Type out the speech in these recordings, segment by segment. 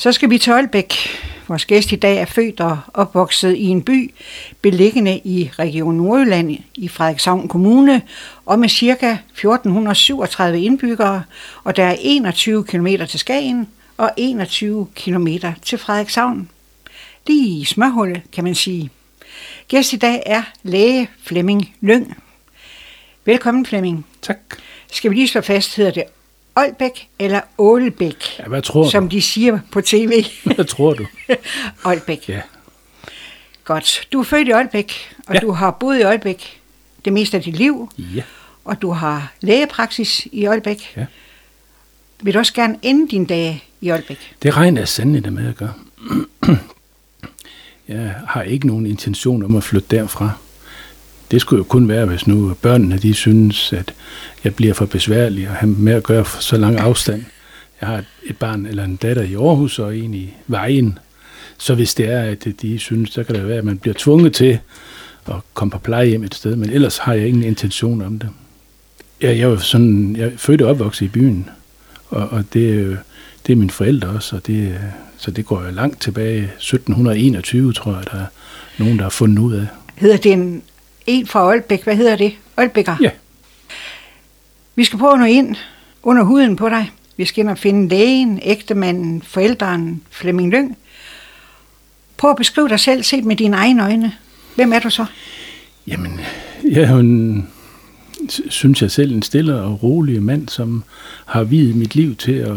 Så skal vi til Aalbæk. Vores gæst i dag er født og opvokset i en by beliggende i Region Nordjylland i Frederikshavn Kommune og med ca. 1437 indbyggere, og der er 21 km til Skagen og 21 km til Frederikshavn. Lige i smørhullet, kan man sige. Gæst i dag er læge Flemming Lyng. Velkommen Flemming. Tak. Skal vi lige slå fast, hedder det Aalbæk eller Ålebæk, Ja, hvad tror som du? de siger på tv. Hvad tror du? Aalbæk. Ja. Godt. Du er født i Aalbæk, og Ja. du har boet i Aalbæk det meste af dit liv, Ja. og du har lægepraksis i Aalbæk. Ja. Vil du også gerne ende dine dage i Aalbæk? Det regner jeg sandelig med at gøre. Jeg har ikke nogen intention om at flytte derfra. Det skulle jo kun være, hvis nu børnene de synes, at jeg bliver for besværlig at have med at gøre for så lang afstand. Jeg har et barn eller en datter i Aarhus og en i Vejen. Så hvis det er, at de synes, så kan det være, at man bliver tvunget til at komme på plejehjem et sted. Men ellers har jeg ingen intention om det. Jeg, jeg, er sådan, jeg fødte født og opvokset i byen, og, og det, det er mine forældre også, og det, så det går jo langt tilbage. 1721, tror jeg, der er nogen, der har fundet ud af. Hedder det en, en fra Aalbæk? Hvad hedder det? Aalbækker? Ja. Vi skal prøve at nå ind under huden på dig. Vi skal ind og finde lægen, ægtemanden, forældren, Flemming Lyng. Prøv at beskrive dig selv set med dine egne øjne. Hvem er du så? Jamen, jeg er jo en, sy- synes jeg selv, en stille og rolig mand, som har videt mit liv til at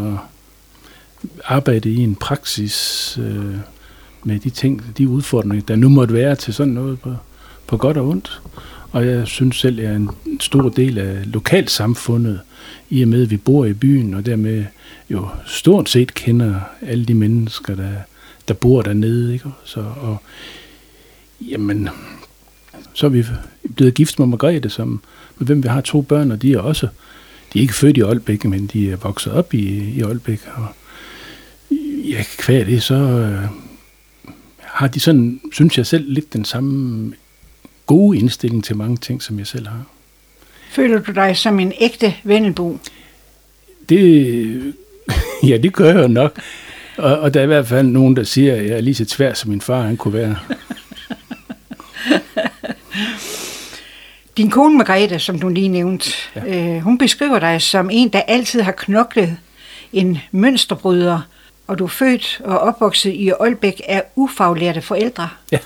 arbejde i en praksis øh, med de ting, de udfordringer, der nu måtte være til sådan noget på, på godt og ondt. Og jeg synes selv, jeg er en stor del af lokalsamfundet, i og med, at vi bor i byen, og dermed jo stort set kender alle de mennesker, der, der bor dernede. Ikke? Så, og, jamen, så er vi blevet gift med Margrethe, som, med hvem vi har to børn, og de er også, de er ikke født i Aalbæk, men de er vokset op i, i Aalbæk, og ja, kvad det, så øh, har de sådan, synes jeg selv, lidt den samme gode indstilling til mange ting, som jeg selv har. Føler du dig som en ægte vennelbo? Det, ja, det gør jeg nok. Og, og der er i hvert fald nogen, der siger, at jeg er lige så tvær, som min far han kunne være. Din kone Margrethe, som du lige nævnte. Ja. øh, hun beskriver dig som en, der altid har knoklet en mønsterbryder, og du er født og opvokset i Aalbæk af ufaglærte forældre. Ja.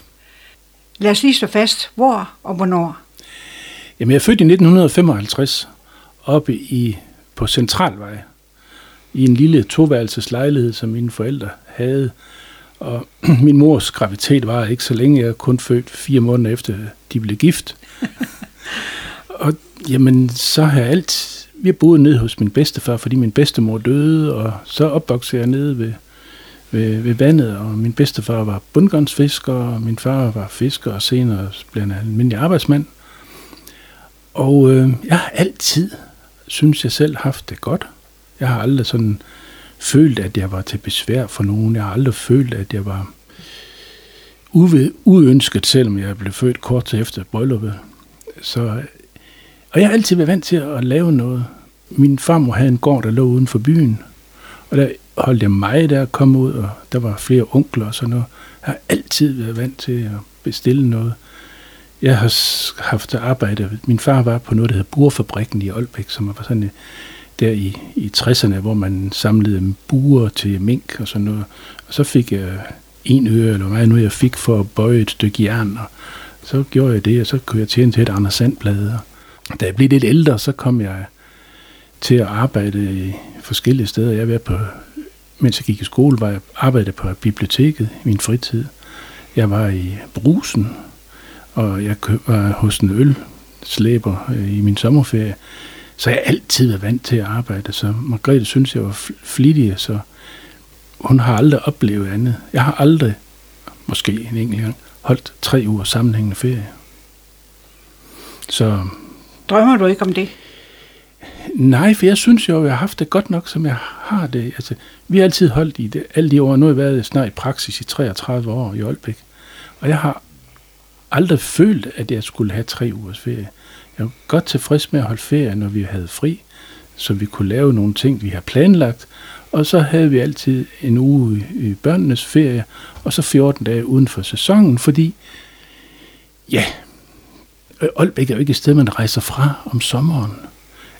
Lad os lige slå fast, hvor og hvornår. Jamen, jeg er født i 1955 oppe i, på Centralvej, i en lille toværelses lejlighed, som mine forældre havde. Og min mors graviditet var ikke så længe. Jeg kun født fire måneder efter, de blev gift. og jamen, så har jeg alt... Vi boet nede hos min bedstefar, fordi min bedstemor døde, og så opvoksede jeg nede ved, ved, ved vandet, og min bedstefar var bundgårdsfisker, og min far var fisker, og senere blev han almindelig arbejdsmand. Og øh, jeg har altid, synes jeg selv, haft det godt. Jeg har aldrig sådan følt, at jeg var til besvær for nogen. Jeg har aldrig følt, at jeg var uve, uønsket, selvom jeg blev født kort til efter brylluppet. Så, og jeg har altid været vant til at lave noget. Min farmor havde en gård, der lå uden for byen. Og der holdt jeg mig der kom ud, og der var flere onkler og sådan noget. Jeg har altid været vant til at bestille noget. Jeg har haft arbejde. Min far var på noget, der hedder Burfabrikken i Aalbæk, som var sådan der i, i 60'erne, hvor man samlede buer til mink og sådan noget. Og så fik jeg en øre, eller hvad nu jeg fik for at bøje et stykke jern, og så gjorde jeg det, og så kunne jeg tjene til et Anders Sandblad. Og da jeg blev lidt ældre, så kom jeg til at arbejde i forskellige steder. Jeg var på, mens jeg gik i skole, var jeg arbejdede på biblioteket i min fritid. Jeg var i brusen, og jeg var hos en ølslæber slæber i min sommerferie. Så jeg altid er vant til at arbejde. Så Margrethe synes, jeg var flittig, så hun har aldrig oplevet andet. Jeg har aldrig, måske en enkelt gang, holdt tre uger sammenhængende ferie. Så Drømmer du ikke om det? Nej, for jeg synes jo, at jeg har haft det godt nok, som jeg har det. Altså, vi har altid holdt i det, alle de år. Nu har jeg været snart i praksis i 33 år i Aalbæk. Og jeg har aldrig følt, at jeg skulle have tre ugers ferie. Jeg var godt tilfreds med at holde ferie, når vi havde fri, så vi kunne lave nogle ting, vi har planlagt. Og så havde vi altid en uge i børnenes ferie, og så 14 dage uden for sæsonen, fordi, ja, Aalbæk er jo ikke et sted, man rejser fra om sommeren.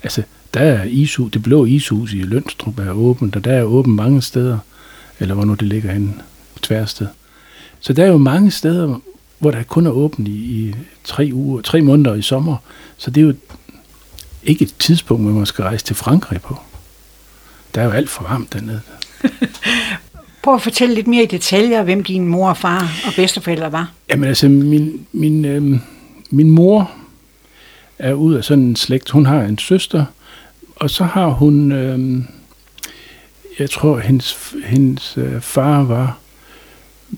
Altså, der er ishus, det blå ishus i Lønstrup er åbent, og der er åbent mange steder, eller hvor nu det ligger henne, tværsted. Så der er jo mange steder, hvor der kun er åbent i, i tre uger, tre måneder i sommer. Så det er jo ikke et tidspunkt, hvor man skal rejse til Frankrig på. Der er jo alt for varmt dernede. Prøv at fortælle lidt mere i detaljer, hvem din mor, far og bedsteforældre var. Jamen altså, min, min, øh, min mor er ud af sådan en slægt. Hun har en søster, og så har hun, øh, jeg tror, hendes, hendes øh, far var,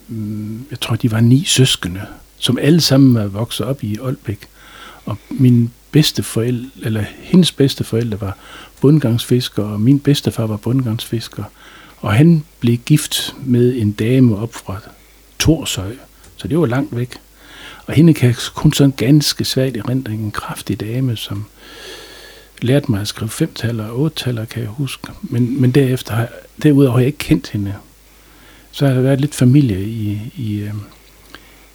øh, jeg tror, de var ni søskende, som alle sammen var vokset op i Aalbæk. Og min bedste forældre, eller hendes bedste forældre var bundgangsfisker, og min bedstefar var bundgangsfisker. Og han blev gift med en dame op fra Torsøj, så det var langt væk. Og hende kan kun sådan ganske svagt i en kraftig dame, som lærte mig at skrive femtaller og otte kan jeg huske. Men, men derefter har, derudover har jeg ikke kendt hende. Så har der været lidt familie i, i, øh,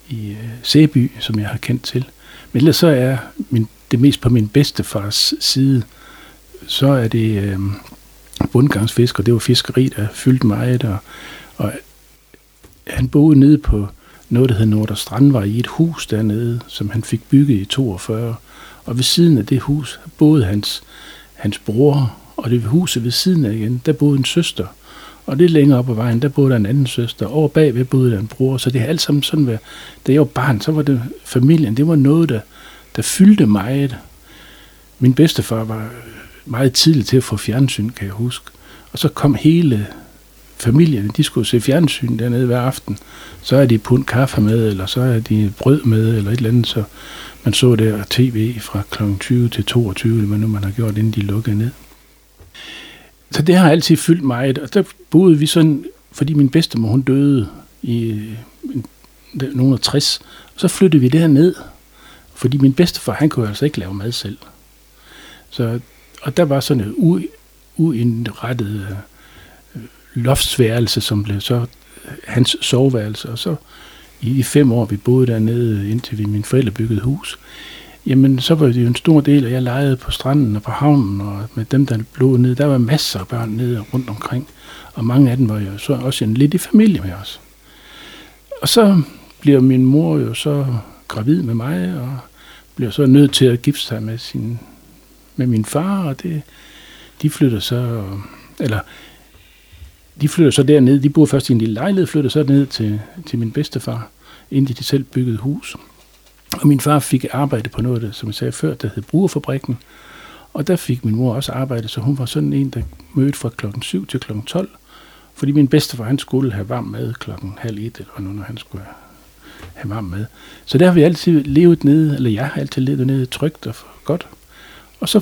i øh, Sæby, som jeg har kendt til. Men ellers så er min, det mest på min bedstefars side, så er det øh, bundgangsfisk, og det var fiskeri, der fyldte meget, og, og han boede nede på noget, der hed Nordre Strandvej, i et hus dernede, som han fik bygget i 42. Og ved siden af det hus boede hans, hans bror, og det huset ved siden af igen, der boede en søster. Og lidt længere op ad vejen, der boede der en anden søster. Over bagved boede der en bror. Så det har alt sammen sådan været. Da jeg var barn, så var det familien. Det var noget, der, der fyldte meget. Min bedstefar var meget tidligt til at få fjernsyn, kan jeg huske. Og så kom hele familien, de skulle se fjernsyn dernede hver aften. Så er de pund kaffe med, eller så er de brød med, eller et eller andet. Så man så der tv fra kl. 20 til 22, eller hvad nu man har gjort, inden de lukkede ned. Så det har altid fyldt mig, og der boede vi sådan, fordi min bedstemor, hun døde i øh, nogle 60, og så flyttede vi derned, fordi min bedstefar, han kunne altså ikke lave mad selv. Så, og der var sådan et u, uindrettet øh, loftsværelse, som blev så øh, hans soveværelse, og så i de fem år, vi boede dernede, indtil vi min forældre byggede hus, jamen så var det jo en stor del, at jeg legede på stranden og på havnen, og med dem, der lå nede, der var masser af børn nede rundt omkring, og mange af dem var jo så også en lidt i familie med os. Og så bliver min mor jo så gravid med mig, og bliver så nødt til at gifte sig med, sin, med min far, og det, de flytter så, eller de flytter så derned, de bor først i en lille lejlighed, flytter så ned til, til min bedstefar, indtil de selv byggede hus. Og min far fik arbejde på noget, som jeg sagde før, der hed Brugerfabrikken. Og der fik min mor også arbejde, så hun var sådan en, der mødte fra klokken 7 til klokken 12. Fordi min bedstefar, han skulle have varm mad klokken halv et, eller nu, når han skulle have varm mad. Så der har vi altid levet nede, eller jeg har altid levet nede trygt og godt. Og så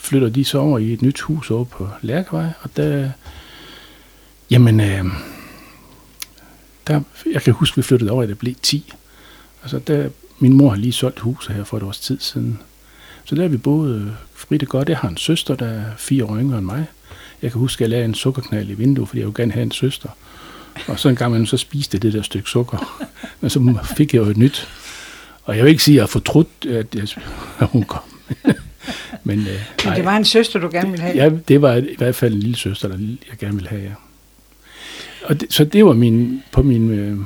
flytter de så over i et nyt hus over på Lærkevej, og der, jamen, øh, der, jeg kan huske, vi flyttede over, at det blev 10. Altså, der, min mor har lige solgt huset her for et års tid siden. Så der har vi boet frit og godt. Jeg har en søster, der er fire år yngre end mig. Jeg kan huske, at jeg lagde en sukkerknald i vinduet, fordi jeg jo gerne have en søster. Og så en gang man så spiste det der stykke sukker. Men så fik jeg jo et nyt. Og jeg vil ikke sige, at jeg har fortrudt, at, jeg, at hun kom. Men, øh, Men det var en søster, du gerne ville have? Ja, det var i hvert fald en lille søster, der jeg gerne ville have, ja. Og det, så det var min, på min øh,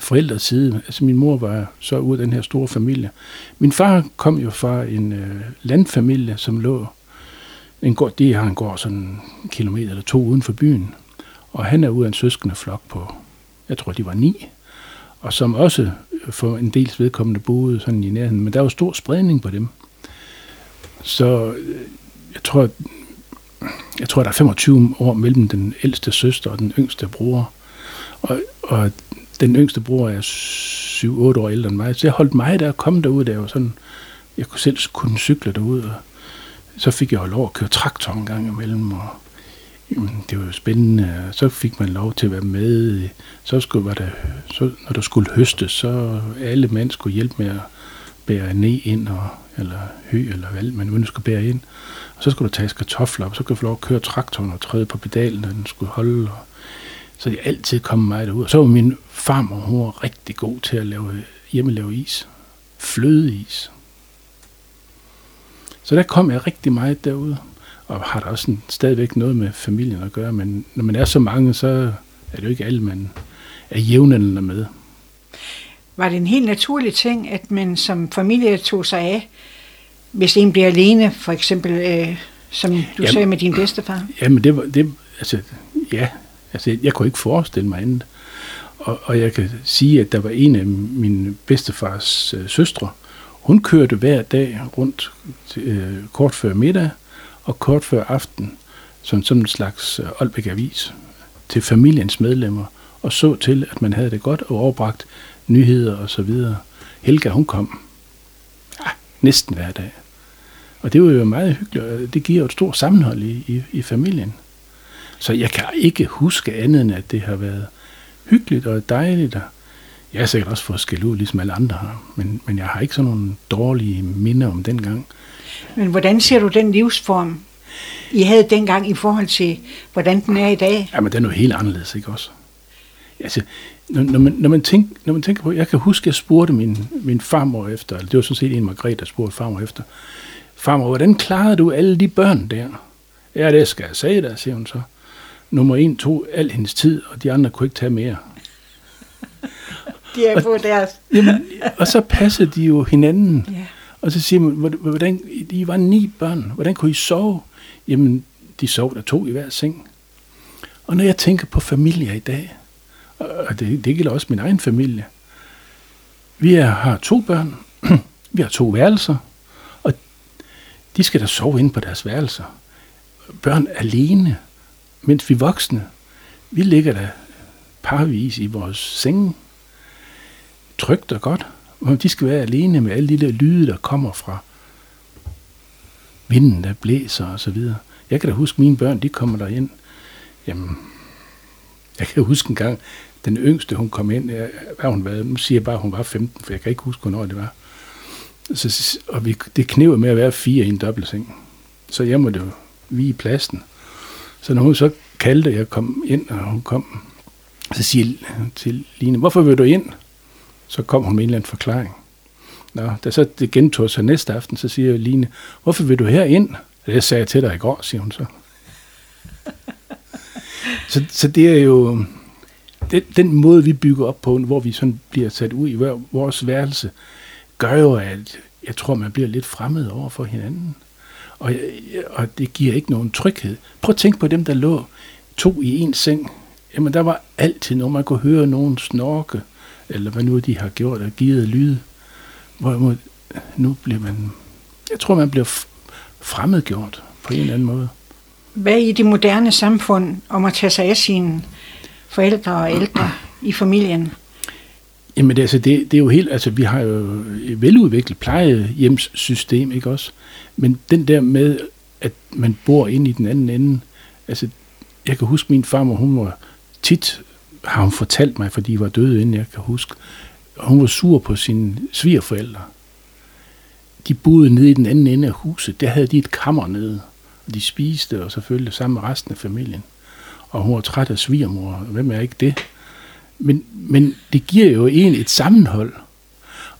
forældres side. Altså min mor var så ud af den her store familie. Min far kom jo fra en øh, landfamilie, som lå en gård, det har en gård sådan en kilometer eller to uden for byen. Og han er ud af en søskende flok på, jeg tror de var ni, og som også for en dels vedkommende boede sådan i nærheden, men der var stor spredning på dem. Så øh, jeg tror, jeg tror, der er 25 år mellem den ældste søster og den yngste bror. Og, og den yngste bror er 7-8 år ældre end mig, så jeg holdt mig der og kom derud, der var sådan, jeg kunne selv kunne cykle derud, og så fik jeg lov at køre traktor en gang imellem, og jamen, det var jo spændende, så fik man lov til at være med, så skulle var der, så, når der skulle høstes, så alle mænd skulle hjælpe med at bære ned ind, og eller hø, eller hvad man nu skal bære ind. Og så skulle du tage kartofler op, så kunne du få lov at køre traktoren og træde på pedalen, når den skulle holde. Og så de altid kom mig derud. Og så var min farmor, hun var rigtig god til at lave, hjemmelave is. Flødeis. Så der kom jeg rigtig meget derude. Og har der også en, stadigvæk noget med familien at gøre. Men når man er så mange, så er det jo ikke alle, man er jævnaldrende med. Var det en helt naturlig ting, at man som familie tog sig af, hvis en bliver alene, for eksempel, øh, som du jamen, sagde med din bedstefar? Jamen, det var, det, altså, ja, altså, jeg kunne ikke forestille mig andet. Og, og jeg kan sige, at der var en af min bedstefars øh, søstre, hun kørte hver dag rundt øh, kort før middag og kort før aften, som, som en slags øh, Aalbæk Avis, til familiens medlemmer, og så til, at man havde det godt og overbragt nyheder og så videre. Helga, hun kom ja, næsten hver dag. Og det var jo meget hyggeligt, og det giver jo et stort sammenhold i, i, i familien. Så jeg kan ikke huske andet end, at det har været hyggeligt og dejligt. Og jeg har sikkert også fået skæld ud, ligesom alle andre har. Men, men jeg har ikke sådan nogle dårlige minder om dengang. Men hvordan ser du den livsform, I havde dengang i forhold til, hvordan den er i dag? Jamen, den er jo helt anderledes, ikke også? Altså, når, når, man, når, man tænker, når man tænker på, jeg kan huske, at jeg spurgte min, min farmor efter, eller det var sådan set en Margrethe, der spurgte farmor efter, farmor, hvordan klarede du alle de børn der? Ja, det skal jeg sige der, siger hun så. Nummer en tog al hendes tid, og de andre kunne ikke tage mere. de er på deres. jamen, og så passede de jo hinanden. Ja. Og så siger man, hvordan, de var ni børn, hvordan kunne I sove? Jamen, de sov der to i hver seng. Og når jeg tænker på familier i dag, og det, det gælder også min egen familie, vi er, har to børn, vi har to værelser, og de skal da sove inde på deres værelser. Børn alene, mens vi voksne, vi ligger der parvis i vores senge, trygt og godt, og de skal være alene med alle de der lyde, der kommer fra vinden, der blæser og så videre. Jeg kan da huske, mine børn, de kommer der ind. Jamen, jeg kan huske en gang, den yngste, hun kom ind, hvad hun været, nu siger jeg bare, at hun var 15, for jeg kan ikke huske, hvornår det var. Så, og vi, det knev med at være fire i en dobbeltseng. Så jeg måtte jo vige pladsen. Så når hun så kaldte, jeg kom ind, og hun kom, så siger til Line, hvorfor vil du ind? Så kom hun med en eller anden forklaring. Nå, da så det gentog sig næste aften, så siger Line, hvorfor vil du her ind? Det sagde jeg til dig i går, siger hun så. så, så det er jo den, den måde, vi bygger op på, hvor vi sådan bliver sat ud i vores værelse, gør jo, at jeg tror, man bliver lidt fremmed over for hinanden. Og, og det giver ikke nogen tryghed. Prøv at tænke på dem, der lå to i en seng. Jamen, der var altid noget, man kunne høre nogen snorke, eller hvad nu de har gjort og givet lyde. Hvorimod nu bliver man, jeg tror, man bliver fremmedgjort på en eller anden måde. Hvad i det moderne samfund om at tage sig af sine forældre og ældre i familien? Jamen altså, det, det er jo helt, altså vi har jo et veludviklet plejehjemssystem, ikke også? Men den der med, at man bor ind i den anden ende, altså jeg kan huske min farmor, hun var tit, har hun fortalt mig, fordi de var døde inden jeg kan huske, hun var sur på sine svigerforældre. De boede nede i den anden ende af huset. Der havde de et kammer nede, og de spiste, og selvfølgelig sammen med resten af familien. Og hun var træt af svigermor. Hvem er ikke det? Men, men det giver jo en et sammenhold.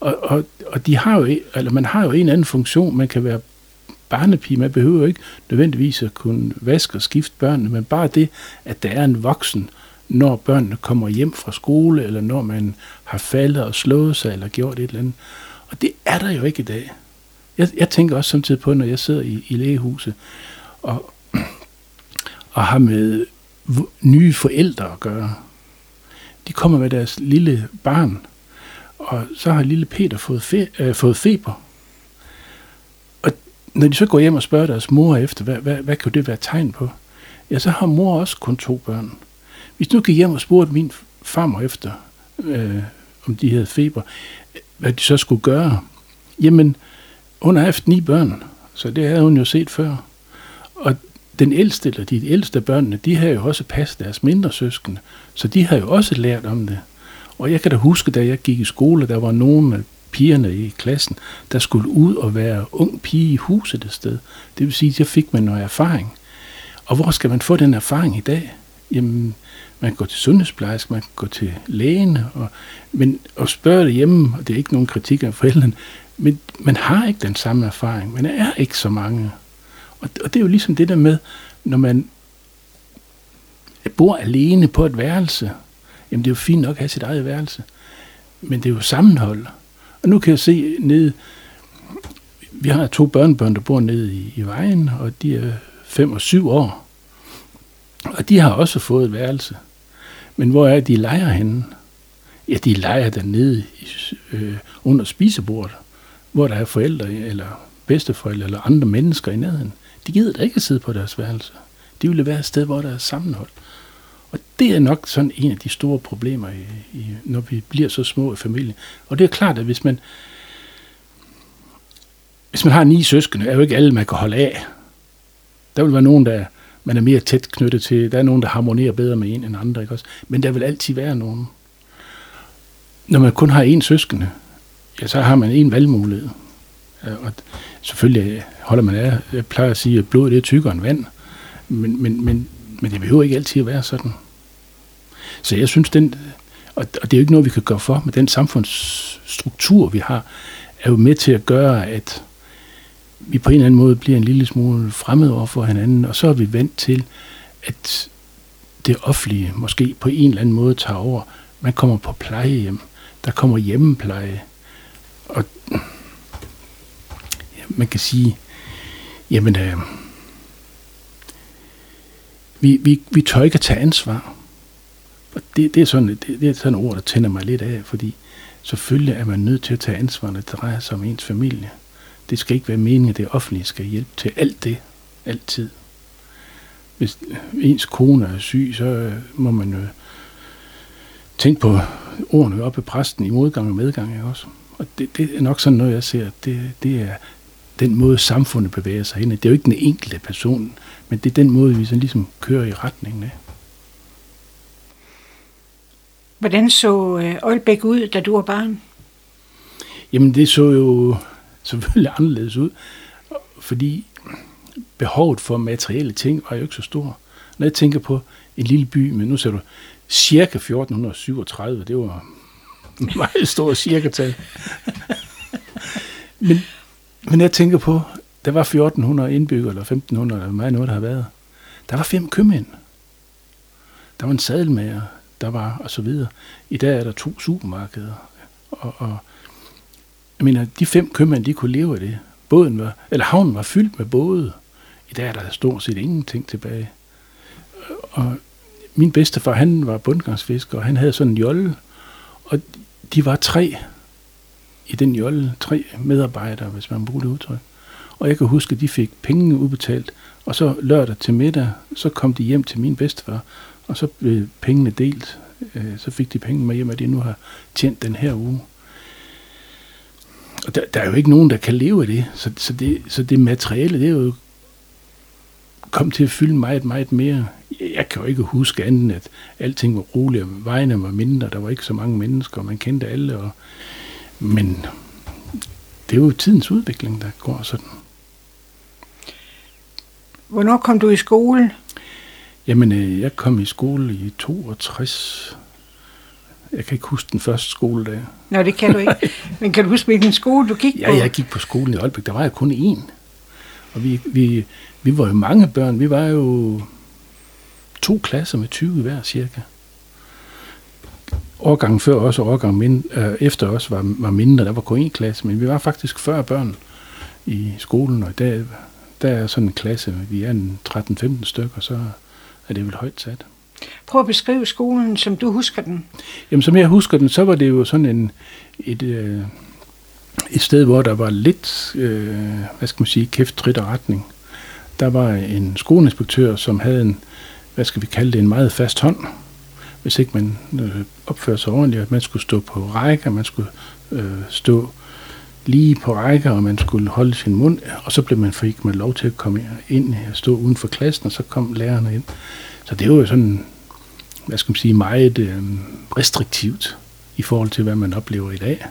Og, og, og de har jo, eller man har jo en anden funktion. Man kan være barnepige. Man behøver jo ikke nødvendigvis at kunne vaske og skifte børnene, men bare det, at der er en voksen, når børnene kommer hjem fra skole, eller når man har faldet og slået sig, eller gjort et eller andet. Og det er der jo ikke i dag. Jeg, jeg tænker også samtidig på, når jeg sidder i, i lægehuset, og, og har med nye forældre at gøre. De kommer med deres lille barn, og så har lille Peter fået, fe, øh, fået feber. Og når de så går hjem og spørger deres mor efter, hvad, hvad, hvad kan det være tegn på? Ja, så har mor også kun to børn. Hvis nu gik hjem og spurgte min farmor efter, øh, om de havde feber, hvad de så skulle gøre, jamen, hun har haft ni børn, så det havde hun jo set før. Og den ældste, eller de ældste børnene, de har jo også passet deres mindre søskende, så de har jo også lært om det. Og jeg kan da huske, da jeg gik i skole, der var nogle af pigerne i klassen, der skulle ud og være ung pige i huset et sted. Det vil sige, at jeg fik man noget erfaring. Og hvor skal man få den erfaring i dag? Jamen, man kan gå til sundhedsplejerske, man kan gå til lægen, og, men at spørge det hjemme, og det er ikke nogen kritik af forældrene, men man har ikke den samme erfaring. Man er ikke så mange. Og, og det er jo ligesom det der med, når man bor alene på et værelse, jamen det er jo fint nok at have sit eget værelse, men det er jo sammenhold. Og nu kan jeg se ned, vi har to børnebørn, der bor nede i, i vejen, og de er fem og syv år. Og de har også fået et værelse. Men hvor er de leger henne? Ja, de leger dernede øh, under spisebordet, hvor der er forældre eller bedsteforældre eller andre mennesker i nærheden. De gider da ikke at sidde på deres værelse. De vil være et sted, hvor der er sammenhold. Og det er nok sådan en af de store problemer, i, i, når vi bliver så små i familien. Og det er klart, at hvis man, hvis man har ni søskende, er jo ikke alle, man kan holde af. Der vil være nogen, der man er mere tæt knyttet til. Der er nogen, der harmonerer bedre med en end andre. Ikke også? Men der vil altid være nogen. Når man kun har én søskende, ja, så har man én valgmulighed. Og selvfølgelig holder man af, jeg plejer at sige, at blod det er tykkere end vand. Men, men, men, men det behøver ikke altid at være sådan. Så jeg synes, den, og det er jo ikke noget, vi kan gøre for, men den samfundsstruktur, vi har, er jo med til at gøre, at vi på en eller anden måde bliver en lille smule fremmed over for hinanden, og så er vi vant til, at det offentlige måske på en eller anden måde tager over. Man kommer på plejehjem, der kommer hjemmepleje, og ja, man kan sige, jamen, øh, vi, vi, vi tør ikke at tage ansvar. Og det, det, er sådan, det, det er sådan et ord, der tænder mig lidt af, fordi selvfølgelig er man nødt til at tage ansvar, når det drejer sig om ens familie. Det skal ikke være meningen, at det offentlige skal hjælpe til alt det, altid. Hvis ens kone er syg, så må man jo tænke på ordene op i præsten i modgang og medgang. Ikke også? Og det, det er nok sådan noget, jeg ser, det, det er den måde, samfundet bevæger sig hen. Det er jo ikke den enkelte person, men det er den måde, vi sådan ligesom kører i retningen af. Hvordan så Aalbæk øh, ud, da du var barn? Jamen, det så jo selvfølgelig anderledes ud, fordi behovet for materielle ting var jo ikke så stor. Når jeg tænker på en lille by, men nu ser du cirka 1437, det var meget stort cirka-tal. men, men jeg tænker på, der var 1400 indbyggere, eller 1500, eller meget noget, der har været. Der var fem købmænd. Der var en sadelmager, der var, og så videre. I dag er der to supermarkeder. Og, og jeg mener, de fem købmænd, de kunne leve af det. Båden var, eller havnen var fyldt med både. I dag er der stort set ingenting tilbage. Og min bedstefar, han var bundgangsfisker, og han havde sådan en jolle. Og de var tre i den jolle, tre medarbejdere, hvis man bruger det udtryk. Og jeg kan huske, at de fik penge udbetalt, og så lørdag til middag, så kom de hjem til min bedstefar, og så blev pengene delt. Øh, så fik de penge med hjem, at de nu har tjent den her uge. Og der, der er jo ikke nogen, der kan leve af det. Så, så, det. så det materiale, det er jo kom til at fylde meget, meget mere. Jeg kan jo ikke huske andet, at alting var roligt, og vejene var mindre, der var ikke så mange mennesker, og man kendte alle. Og, men det er jo tidens udvikling, der går sådan. Hvornår kom du i skole? Jamen, øh, jeg kom i skole i 62. Jeg kan ikke huske den første skoledag. Nå, det kan du ikke. Men kan du huske, hvilken skole du gik på? Ja, jeg gik på skolen i Aalbæk. Der var jeg kun én. Og vi, vi, vi var jo mange børn. Vi var jo to klasser med 20 hver cirka. Årgangen før os og årgangen mind, øh, efter os var, var mindre. Der var kun én klasse, men vi var faktisk 40 børn i skolen, og der, der er sådan en klasse, vi er en 13-15 stykker, så er det vel højt sat. Prøv at beskrive skolen, som du husker den. Jamen, som jeg husker den, så var det jo sådan en, et, øh, et sted, hvor der var lidt, øh, hvad skal man sige, kæft, trit og retning. Der var en skoleinspektør, som havde en, hvad skal vi kalde det, en meget fast hånd. Hvis ikke man øh, opførte sig ordentligt, at man skulle stå på rækker, man skulle øh, stå lige på rækker, og man skulle holde sin mund, og så blev man, fik man lov til at komme ind og stå uden for klassen, og så kom lærerne ind. Så det var jo sådan, hvad skal man sige, meget øh, restriktivt i forhold til, hvad man oplever i dag.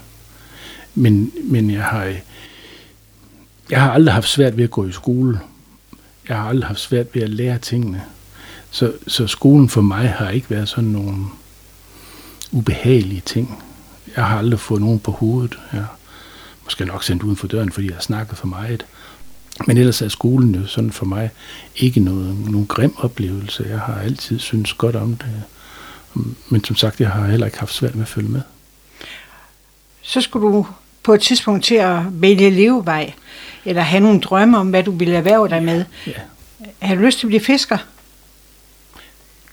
Men, men jeg har, jeg har aldrig haft svært ved at gå i skole. Jeg har aldrig haft svært ved at lære tingene. Så, så skolen for mig har ikke været sådan nogle ubehagelige ting. Jeg har aldrig fået nogen på hovedet. Jeg har måske nok sendt uden for døren, fordi jeg har snakket for meget. Men ellers er skolen jo sådan for mig ikke noget, nogen grim oplevelse. Jeg har altid synes godt om det. Men som sagt, jeg har heller ikke haft svært med at følge med. Så skulle du på et tidspunkt til at vælge levevej, eller have nogle drømme om, hvad du ville erhverve dig med. Ja. Har du lyst til at blive fisker?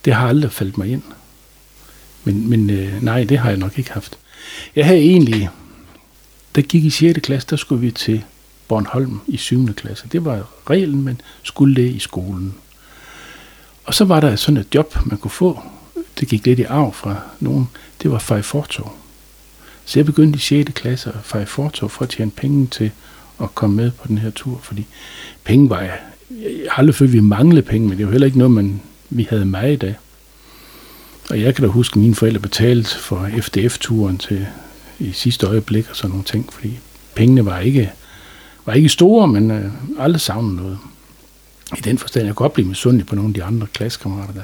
Det har aldrig faldt mig ind. Men, men øh, nej, det har jeg nok ikke haft. Jeg havde egentlig, der gik i 6. klasse, der skulle vi til Bornholm i 7. klasse. Det var reglen, men skulle det i skolen. Og så var der sådan et job, man kunne få. Det gik lidt i arv fra nogen. Det var fej fortog. Så jeg begyndte i 6. klasse at feje fortog for at tjene penge til at komme med på den her tur, fordi penge var jeg, jeg har aldrig følt, at vi manglede penge, men det var heller ikke noget, man, vi havde mig i dag. Og jeg kan da huske, at mine forældre betalte for FDF-turen til i sidste øjeblik og sådan nogle ting, fordi pengene var ikke, var ikke store, men øh, aldrig savnede noget. I den forstand, jeg kunne godt blive misundelig på nogle af de andre klassekammerater, der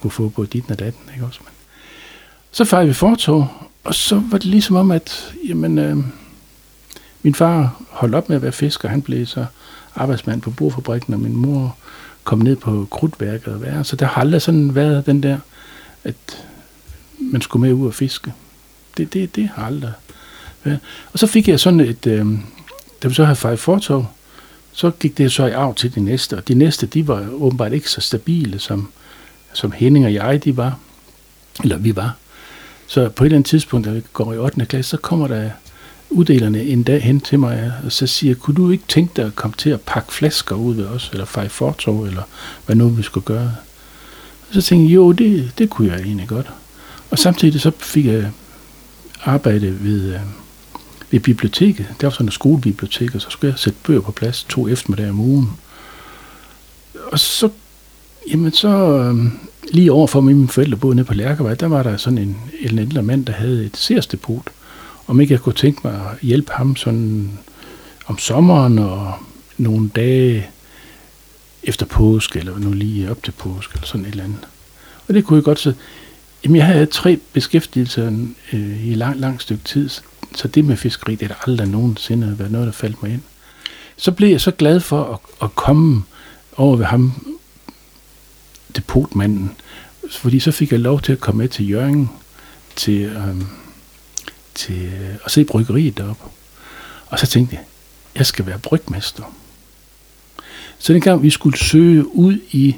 kunne få på dit og datten, ikke også? Men så fejrede vi fortog, og så var det ligesom om, at jamen, øh, min far holdt op med at være fisker. Han blev så arbejdsmand på bordfabrikken, og min mor kom ned på krudtværket og være. Så der har aldrig sådan været den der, at man skulle med ud og fiske. Det, det, det har aldrig været. Og så fik jeg sådan et, øh, da vi så havde fejret fortog, så gik det så i arv til de næste, og de næste, de var åbenbart ikke så stabile, som, som Henning og jeg, de var, eller vi var. Så på et eller andet tidspunkt, da vi går i 8. klasse, så kommer der uddelerne en dag hen til mig, og så siger, kunne du ikke tænke dig at komme til at pakke flasker ud ved os, eller feje fortog, eller hvad nu vi skulle gøre? Og så tænkte jeg, jo, det, det kunne jeg egentlig godt. Og samtidig så fik jeg arbejde ved, øh, ved biblioteket. Det var sådan et skolebibliotek, og så skulle jeg sætte bøger på plads to eftermiddage om ugen. Og så, jamen så, øh, lige overfor min mine forældre boede nede på Lærkevej, der var der sådan en, en ældre mand, der havde et sersdepot. Om ikke jeg kunne tænke mig at hjælpe ham sådan om sommeren og nogle dage efter påske, eller nu lige op til påske, eller sådan et eller andet. Og det kunne jeg godt så... Jamen, jeg havde tre beskæftigelser øh, i lang, lang stykke tid, så det med fiskeri, det er der aldrig nogensinde været noget, der faldt mig ind. Så blev jeg så glad for at, at komme over ved ham depotmanden, fordi så fik jeg lov til at komme med til Jørgen til, Øh, til øh, at se bryggeriet deroppe. Og så tænkte jeg, jeg skal være brygmester. Så dengang vi skulle søge ud i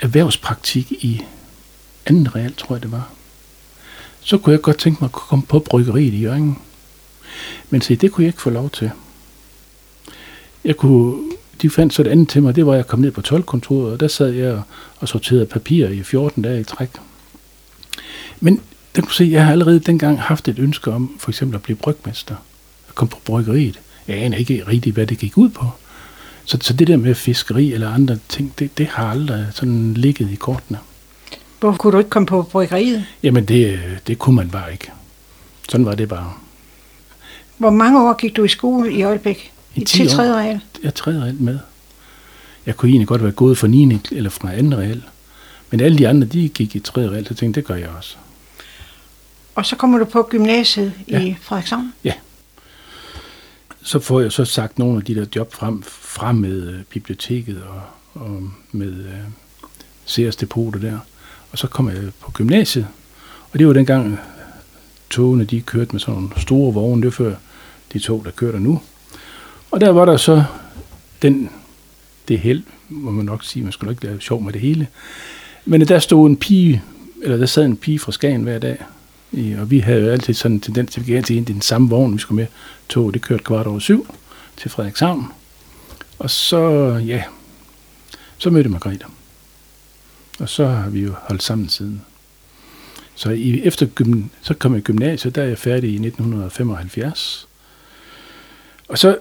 erhvervspraktik i anden real, tror jeg det var, så kunne jeg godt tænke mig at komme på bryggeriet i Jørgen. Men se, det kunne jeg ikke få lov til. Jeg kunne de fandt så et andet til mig, det var, at jeg kom ned på tolvkontoret, og der sad jeg og sorterede papir i 14 dage i træk. Men der kunne se, jeg har allerede dengang haft et ønske om for eksempel at blive brygmester. At komme på bryggeriet. Jeg aner ikke rigtig, hvad det gik ud på. Så, så det der med fiskeri eller andre ting, det, det har aldrig sådan ligget i kortene. Hvorfor kunne du ikke komme på bryggeriet? Jamen, det, det kunne man bare ikke. Sådan var det bare. Hvor mange år gik du i skole i Aalbæk? I, I til tredje regel? Jeg tredje regel med. Jeg kunne egentlig godt være gået fra 9. eller fra anden regel. Men alle de andre, de gik i tredje regel, så tænkte det gør jeg også. Og så kommer du på gymnasiet ja. i Frederikshavn? Ja. Så får jeg så sagt nogle af de der job frem, frem med uh, biblioteket og, og med uh, Sears Depotet der. Og så kom jeg på gymnasiet. Og det var dengang, togene de kørte med sådan nogle store vogne. Det før de tog, der kører der nu. Og der var der så den, det held, må man nok sige, man skulle ikke lave sjov med det hele. Men der stod en pige, eller der sad en pige fra Skagen hver dag, og vi havde jo altid sådan en tendens til, at vi gik altid ind i den samme vogn, vi skulle med tog. Det kørte kvart over syv til Frederikshavn. Og så, ja, så mødte Margrethe. Og så har vi jo holdt sammen siden. Så i, efter gym, så kom jeg i gymnasiet, der er jeg færdig i 1975. Og så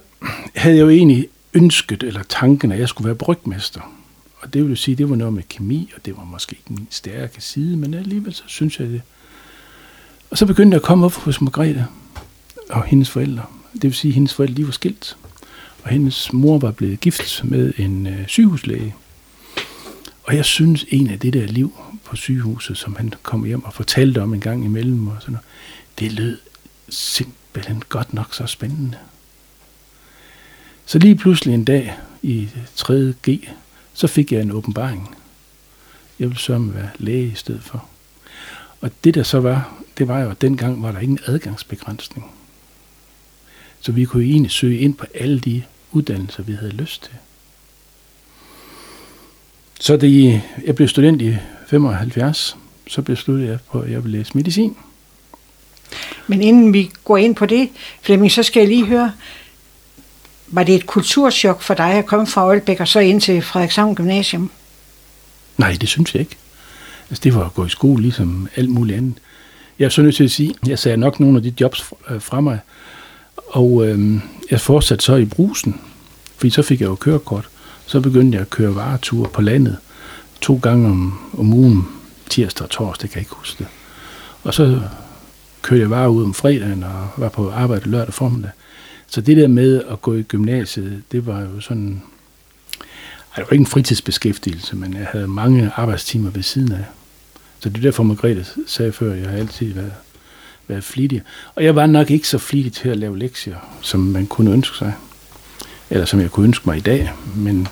havde jeg jo egentlig ønsket, eller tanken, at jeg skulle være brygmester. Og det vil sige, det var noget med kemi, og det var måske ikke min stærke side, men alligevel så synes jeg det. Og så begyndte jeg at komme op hos Margrethe. og hendes forældre. Det vil sige, at hendes forældre lige var skilt. Og hendes mor var blevet gift med en øh, sygehuslæge. Og jeg synes, en af det der liv på sygehuset, som han kom hjem og fortalte om en gang imellem, og sådan noget, det lød simpelthen godt nok så spændende. Så lige pludselig en dag i 3. G, så fik jeg en åbenbaring. Jeg ville sørge være læge i stedet for. Og det der så var, det var jo, at dengang var der ingen adgangsbegrænsning. Så vi kunne egentlig søge ind på alle de uddannelser, vi havde lyst til. Så det, jeg blev student i 75, så besluttede jeg på, at jeg ville læse medicin. Men inden vi går ind på det, Flemming, så skal jeg lige høre, var det et kulturschok for dig at komme fra Aalbæk og så ind til Frederikshavn Gymnasium? Nej, det synes jeg ikke. Altså, det var at gå i skole ligesom alt muligt andet. Jeg er så nødt til at sige, jeg sagde nok nogle af de jobs fra øh, mig, og øh, jeg fortsatte så i brusen, fordi så fik jeg jo kørekort. Så begyndte jeg at køre vareture på landet to gange om, om ugen, tirsdag og torsdag, kan jeg ikke huske det. Og så kørte jeg varer ud om fredagen og var på arbejde lørdag formiddag. Så det der med at gå i gymnasiet, det var jo sådan... Altså, det var ikke en fritidsbeskæftigelse, men jeg havde mange arbejdstimer ved siden af. Så det er derfor, Margrethe sagde før, at jeg har altid været, været flittig. Og jeg var nok ikke så flittig til at lave lektier, som man kunne ønske sig. Eller som jeg kunne ønske mig i dag. Men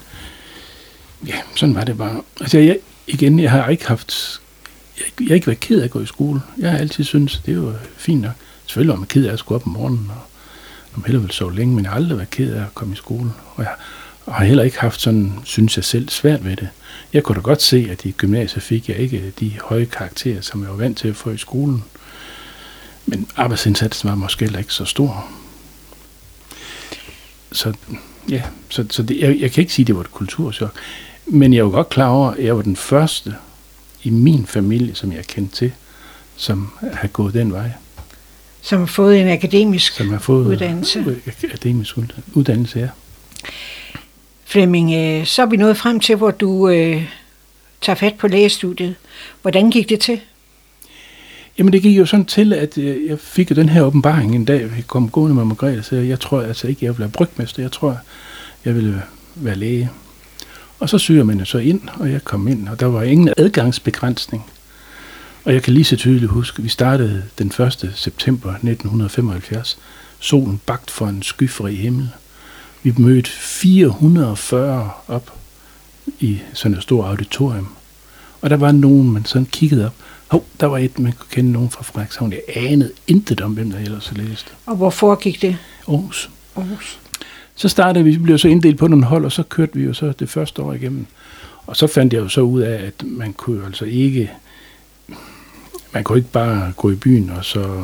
ja, sådan var det bare. Altså jeg, igen, jeg har ikke haft... Jeg, jeg har ikke været ked af at gå i skole. Jeg har altid syntes, det var fint nok. Selvfølgelig var man ked af at skulle op om morgenen, og om hellere ville sove længe, men jeg har aldrig været ked af at komme i skole. Og jeg og har heller ikke haft sådan, synes jeg selv, svært ved det. Jeg kunne da godt se, at i gymnasiet fik jeg ikke de høje karakterer, som jeg var vant til at få i skolen. Men arbejdsindsatsen var måske heller ikke så stor. Så ja, så, så det, jeg, jeg kan ikke sige, at det var et kulturschok. Men jeg var godt klar over, at jeg var den første i min familie, som jeg kendte til, som har gået den vej. Som har fået en akademisk som har fået uddannelse. Akademisk uddannelse, ja. Flemming, øh, så er vi nået frem til, hvor du øh, tager fat på lægestudiet. Hvordan gik det til? Jamen det gik jo sådan til, at øh, jeg fik den her åbenbaring en dag, jeg kom gående med Margrethe, så jeg tror altså ikke, jeg vil være brygmester, jeg tror, jeg vil være læge. Og så søger man jo så ind, og jeg kom ind, og der var ingen adgangsbegrænsning. Og jeg kan lige så tydeligt huske, at vi startede den 1. september 1975. Solen bagt for en skyfri himmel. Vi mødte 440 op i sådan et stort auditorium. Og der var nogen, man sådan kiggede op. Hov, der var et, man kunne kende nogen fra Frederikshavn. Jeg anede intet om, hvem der ellers læste. Og hvorfor gik det? Aarhus. Aarhus. Så startede vi, vi blev så inddelt på nogle hold, og så kørte vi jo så det første år igennem. Og så fandt jeg jo så ud af, at man kunne altså ikke, man kunne ikke bare gå i byen og så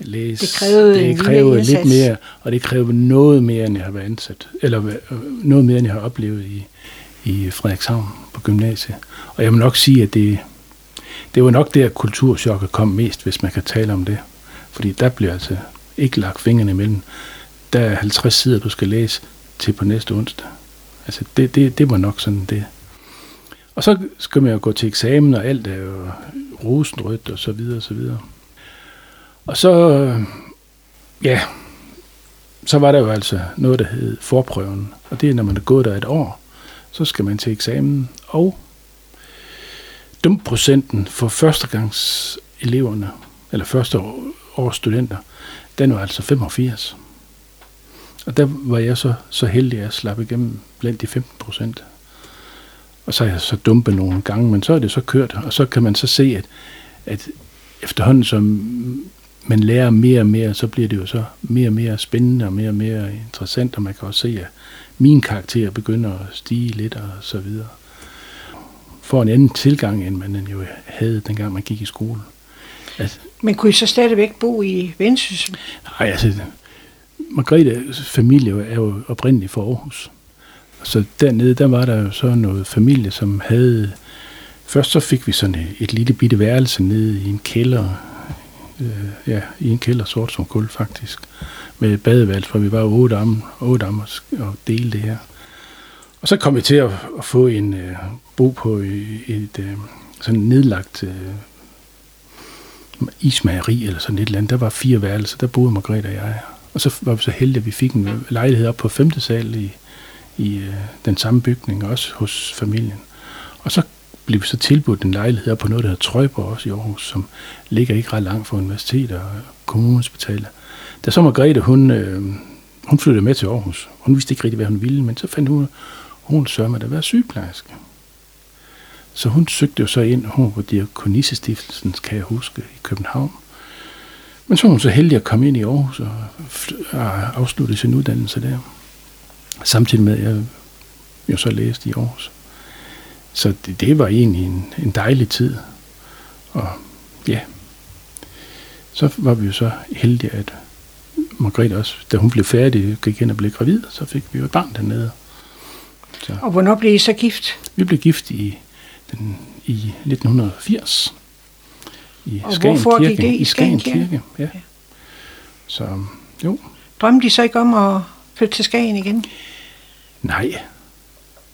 læse. Det krævede, det krævede lidt mere, og det krævede noget mere, end jeg har været ansat, eller øh, noget mere, end jeg har oplevet i, i Frederikshavn på gymnasiet. Og jeg må nok sige, at det, det var nok der, kulturschokket kom mest, hvis man kan tale om det. Fordi der bliver altså ikke lagt fingrene imellem. Der er 50 sider, du skal læse til på næste onsdag. Altså, det, det, det var nok sådan det. Og så skal man jo gå til eksamen, og alt er jo rosenrødt og så videre og så videre. Og så, øh, ja, så var der jo altså noget, der hed forprøven. Og det er, når man er gået der et år, så skal man til eksamen. Og dumprocenten for førstegangseleverne, eller første års studenter, den var altså 85. Og der var jeg så, så heldig at slappe igennem blandt de 15 procent. Og så er jeg så dumpet nogle gange, men så er det så kørt, og så kan man så se, at, at efterhånden som man lærer mere og mere, så bliver det jo så mere og mere spændende og mere og mere interessant, og man kan også se, at min karakter begynder at stige lidt og så videre. For en anden tilgang, end man jo havde, dengang man gik i skole. Altså, Men kunne I så stadigvæk bo i Vendsyssel? Nej, altså, Margrethes familie er jo oprindeligt fra Aarhus. Så dernede, der var der jo så noget familie, som havde... Først så fik vi sådan et, et lille bitte værelse nede i en kælder, øh, ja, i en kælder sort som kul faktisk, med et badeværelse, for vi var otte am, otte am og, og dele det her. Og så kom vi til at, at få en øh, bo på et, et øh, sådan nedlagt øh, ismageri eller sådan et eller andet. Der var fire værelser, der boede Margrethe og jeg. Og så var vi så heldige, at vi fik en lejlighed op på femte sal i, i øh, den samme bygning, også hos familien. Og så blev vi så tilbudt en lejlighed på noget, der hedder Trøjborg også i Aarhus, som ligger ikke ret langt fra universitetet og kommunhospitalet. Da så Margrethe, hun, øh, hun flyttede med til Aarhus. Hun vidste ikke rigtig, hvad hun ville, men så fandt hun, hun sørger med at være sygeplejerske. Så hun søgte jo så ind, hun var på Diakonissestiftelsen, kan jeg huske, i København. Men så var hun så heldig at komme ind i Aarhus og afslutte sin uddannelse der. Samtidig med, at jeg jo så læste i Aarhus. Så det, det var egentlig en, en dejlig tid. Og ja, så var vi jo så heldige, at Margrethe også, da hun blev færdig, gik ind og blev gravid, så fik vi jo et barn dernede. Så. Og hvornår blev I så gift? Vi blev gift i, den, i 1980. I og Skagen hvorfor Kirke, gik det i Skagen Kirke? Kirke ja. ja. Så jo. Drømte de så ikke om at flytte til Skagen igen? Nej,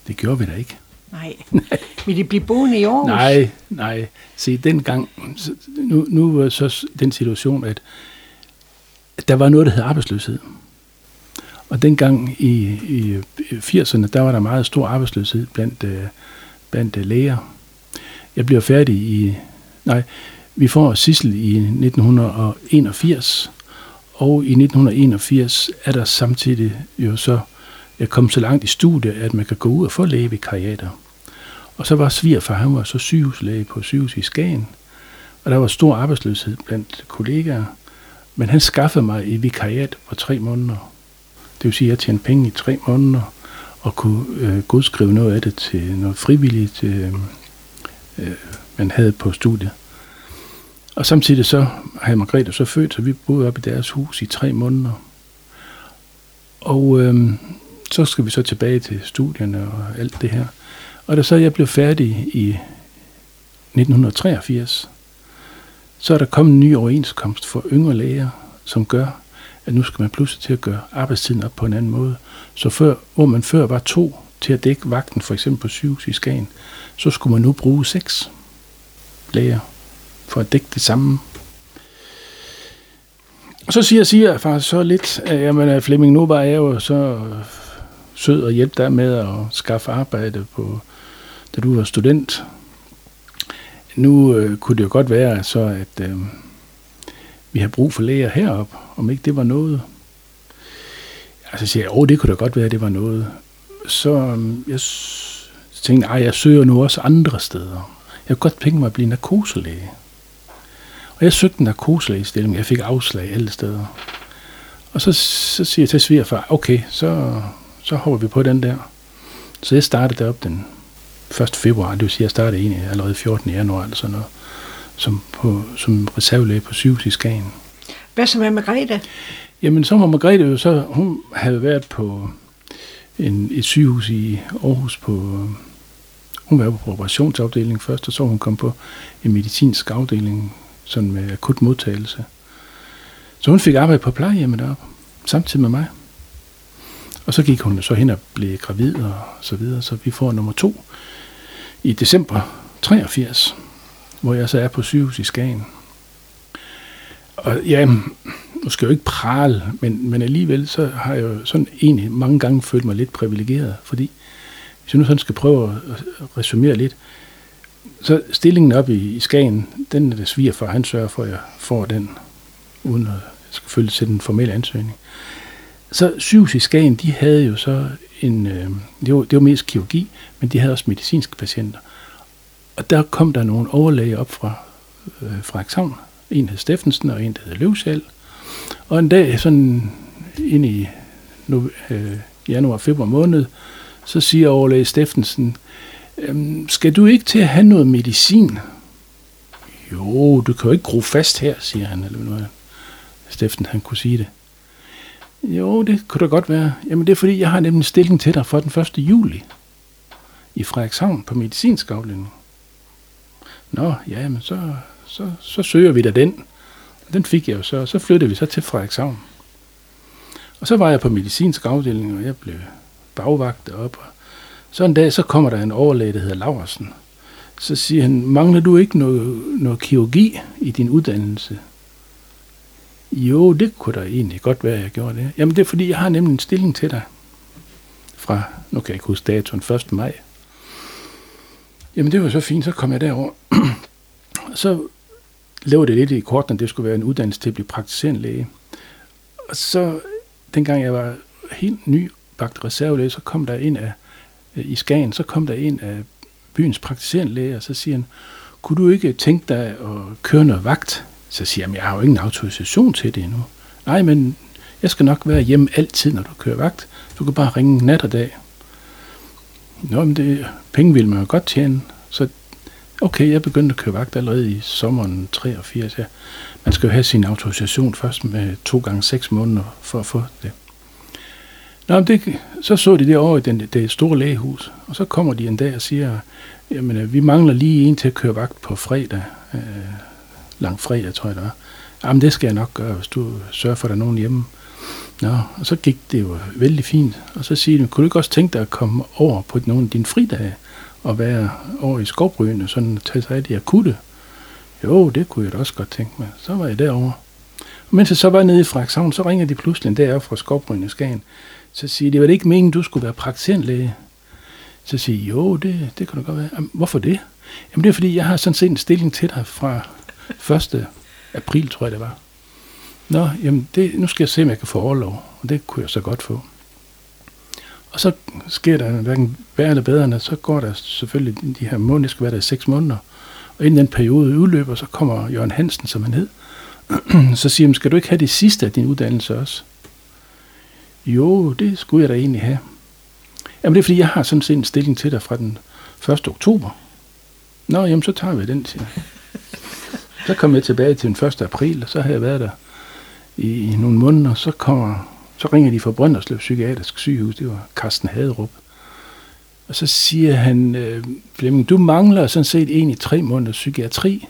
det gjorde vi da ikke. Nej. Vil de blive boende i Aarhus? Nej, nej. Se, dengang, nu, nu var så den situation, at, der var noget, der hed arbejdsløshed. Og dengang i, i 80'erne, der var der meget stor arbejdsløshed blandt, øh, blandt øh, læger. Jeg bliver færdig i, nej, vi får Sissel i 1981, og i 1981 er der samtidig jo så jeg kom så langt i studiet, at man kan gå ud og få lægevikariater. Og så var svigerfar, han var så sygehuslæge på sygehus i Skagen, og der var stor arbejdsløshed blandt kollegaer, men han skaffede mig i vikariat på tre måneder. Det vil sige, at jeg tjente penge i tre måneder, og kunne øh, godskrive noget af det til noget frivilligt, øh, øh, man havde på studiet. Og samtidig så havde Margrethe så født, så vi boede op i deres hus i tre måneder. Og øh, så skal vi så tilbage til studierne og alt det her. Og da så jeg blev færdig i 1983, så er der kommet en ny overenskomst for yngre læger, som gør, at nu skal man pludselig til at gøre arbejdstiden op på en anden måde. Så før, hvor man før var to til at dække vagten, for eksempel på sygehus i Skagen, så skulle man nu bruge seks læger for at dække det samme. Og så siger, siger faktisk så lidt, at jamen, Flemming, nu var jeg jo så sød og hjælpe dig med at skaffe arbejde, på, da du var student. Nu øh, kunne det jo godt være så, at øh, vi har brug for læger herop, om ikke det var noget. Altså siger jeg, åh, det kunne da godt være, at det var noget. Så øh, jeg tænkte, nej, jeg søger nu også andre steder. Jeg kunne godt tænke mig at blive narkoselæge. Og jeg søgte en narkoselægestilling, jeg fik afslag alle steder. Og så, så siger jeg til svigerfar, okay, så så hopper vi på den der. Så jeg startede derop den 1. februar, det vil sige, jeg startede egentlig allerede 14. januar eller sådan noget, som, på, som reservelæge på sygehus i Skagen. Hvad så med Margrethe? Jamen, så var Margrethe jo så, hun havde været på en, et sygehus i Aarhus på, hun var på operationsafdelingen først, og så hun kom på en medicinsk afdeling, sådan med akut modtagelse. Så hun fik arbejde på plejehjemmet deroppe, samtidig med mig. Og så gik hun så hen og blev gravid og så videre, så vi får nummer to i december 83, hvor jeg så er på sygehus i Skagen. Og ja, nu skal jeg jo ikke prale, men, men alligevel så har jeg jo sådan egentlig mange gange følt mig lidt privilegeret, fordi hvis jeg nu sådan skal prøve at resumere lidt, så stillingen op i, i Skagen, den er det sviger for, han sørger for, at jeg får den, uden at jeg skal følge til den formelle ansøgning. Så sygehus i Skagen, de havde jo så en, øh, det, var, det var mest kirurgi, men de havde også medicinske patienter. Og der kom der nogle overlæger op fra øh, Frederikshavn. En hed Steffensen, og en der hed Løvsal. Og en dag, sådan ind i nu, øh, januar, februar måned, så siger overlæge Steffensen, øhm, skal du ikke til at have noget medicin? Jo, du kan jo ikke gro fast her, siger han, eller noget. Steffen, han kunne sige det. Jo, det kunne da godt være. Jamen det er fordi, jeg har nemlig stilling til dig for den 1. juli i Frederikshavn på medicinsk afdeling. Nå, ja, men så, så, så søger vi da den. Den fik jeg jo så, så flyttede vi så til Frederikshavn. Og så var jeg på medicinsk afdeling, og jeg blev bagvagt op. Og så en dag, så kommer der en overlæge, der hedder Laversen, Så siger han, mangler du ikke noget, noget kirurgi i din uddannelse? Jo, det kunne da egentlig godt være, at jeg gjorde det. Jamen det er fordi, jeg har nemlig en stilling til dig. Fra, nu kan jeg ikke huske datoen, 1. maj. Jamen det var så fint, så kom jeg derover. så lavede det lidt i korten, at det skulle være en uddannelse til at blive praktiserende læge. Og så, dengang jeg var helt ny bagt reservelæge, så kom der ind af, øh, i Skagen, så kom der ind af byens praktiserende læge, og så siger han, kunne du ikke tænke dig at køre noget vagt? Så siger jeg, jeg har jo ingen autorisation til det endnu. Nej, men jeg skal nok være hjemme altid, når du kører vagt. Du kan bare ringe nat og dag. Nå, men det, penge vil man jo godt tjene. Så okay, jeg begyndte at køre vagt allerede i sommeren 83. Ja. Man skal jo have sin autorisation først med to gange seks måneder for at få det. Nå, det, så så de det over i den, det store lægehus, og så kommer de en dag og siger, jamen vi mangler lige en til at køre vagt på fredag, øh, lang fredag tror jeg det var. Jamen det skal jeg nok gøre, hvis du sørger for, at der er nogen hjemme. Nå, og så gik det jo vældig fint. Og så siger de, kunne du ikke også tænke dig at komme over på nogle af dine fridage og være over i skovbrynene, sådan tage sig af de akutte? Jo, det kunne jeg da også godt tænke mig. Så var jeg derovre. Og mens jeg så var nede i Frederikshavn, så ringer de pludselig en dag fra skovbrynene Skagen. Så siger de, var det ikke meningen, du skulle være praktiserende læge? Så siger jeg, jo, det, det kan du godt være. Jamen, hvorfor det? Jamen det er fordi, jeg har sådan set en stilling til dig fra 1. april, tror jeg det var. Nå, jamen det, nu skal jeg se, om jeg kan få overlov. Og det kunne jeg så godt få. Og så sker der hverken værre eller bedre, end så går der selvfølgelig de her måneder, skal være der i seks måneder. Og inden den periode udløber, så kommer Jørgen Hansen, som han hed, så siger han, skal du ikke have det sidste af din uddannelse også? Jo, det skulle jeg da egentlig have. Jamen det er fordi, jeg har sådan set en stilling til dig fra den 1. oktober. Nå, jamen så tager vi den, siger Så kom jeg tilbage til den 1. april, og så har jeg været der i, i nogle måneder. Så, kommer, så ringer de fra Brønderslev Psykiatrisk Sygehus, det var Carsten Haderup. Og så siger han, øh, Flemming, du mangler sådan set egentlig tre måneder psykiatri.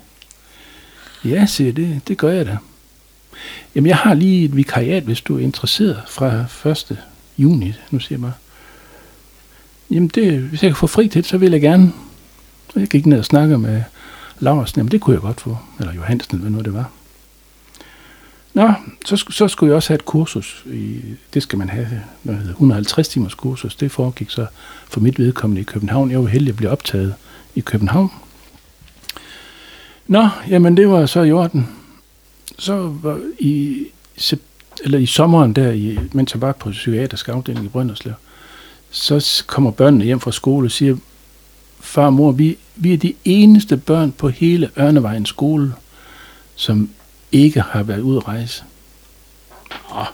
Ja, siger det, det gør jeg da. Jamen, jeg har lige et vikariat, hvis du er interesseret fra 1. juni. Nu siger jeg mig. jamen det, hvis jeg kan få fri til så vil jeg gerne. Og jeg gik ned og snakke med Laursen, jamen det kunne jeg godt få. Eller Johansen, hvad nu det var. Nå, så, så skulle jeg også have et kursus. I, det skal man have, hvad hedder, 150 timers kursus. Det foregik så for mit vedkommende i København. Jeg var heldig at blive optaget i København. Nå, jamen det var så i orden. Så var i, eller i sommeren der, i, mens jeg var på psykiatrisk afdeling i Brønderslev, så kommer børnene hjem fra skole og siger, far og mor, vi, vi er de eneste børn på hele Ørnevejens skole, som ikke har været ude at rejse. Nå.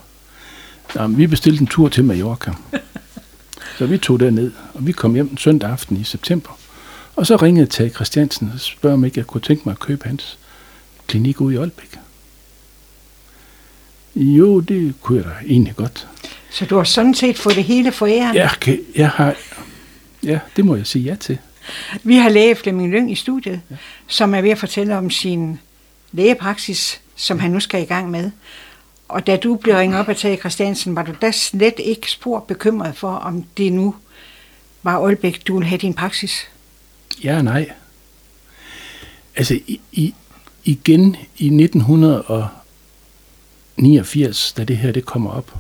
Nå, vi bestilte en tur til Mallorca. Så vi tog ned, og vi kom hjem søndag aften i september. Og så ringede Tage Christiansen og spørger, om ikke jeg kunne tænke mig at købe hans klinik ude i Aalbæk. Jo, det kunne jeg da egentlig godt. Så du har sådan set fået det hele for æren? Ja, okay. jeg har, ja, det må jeg sige ja til. Vi har læge Flemming Lyng i studiet, ja. som er ved at fortælle om sin lægepraksis, som han nu skal i gang med. Og da du blev ringet op af Tage Christiansen, var du da slet ikke spor bekymret for, om det nu var Aalbæk, du ville have din praksis? Ja og nej. Altså, i, i, igen i 1989, da det her det kommer op,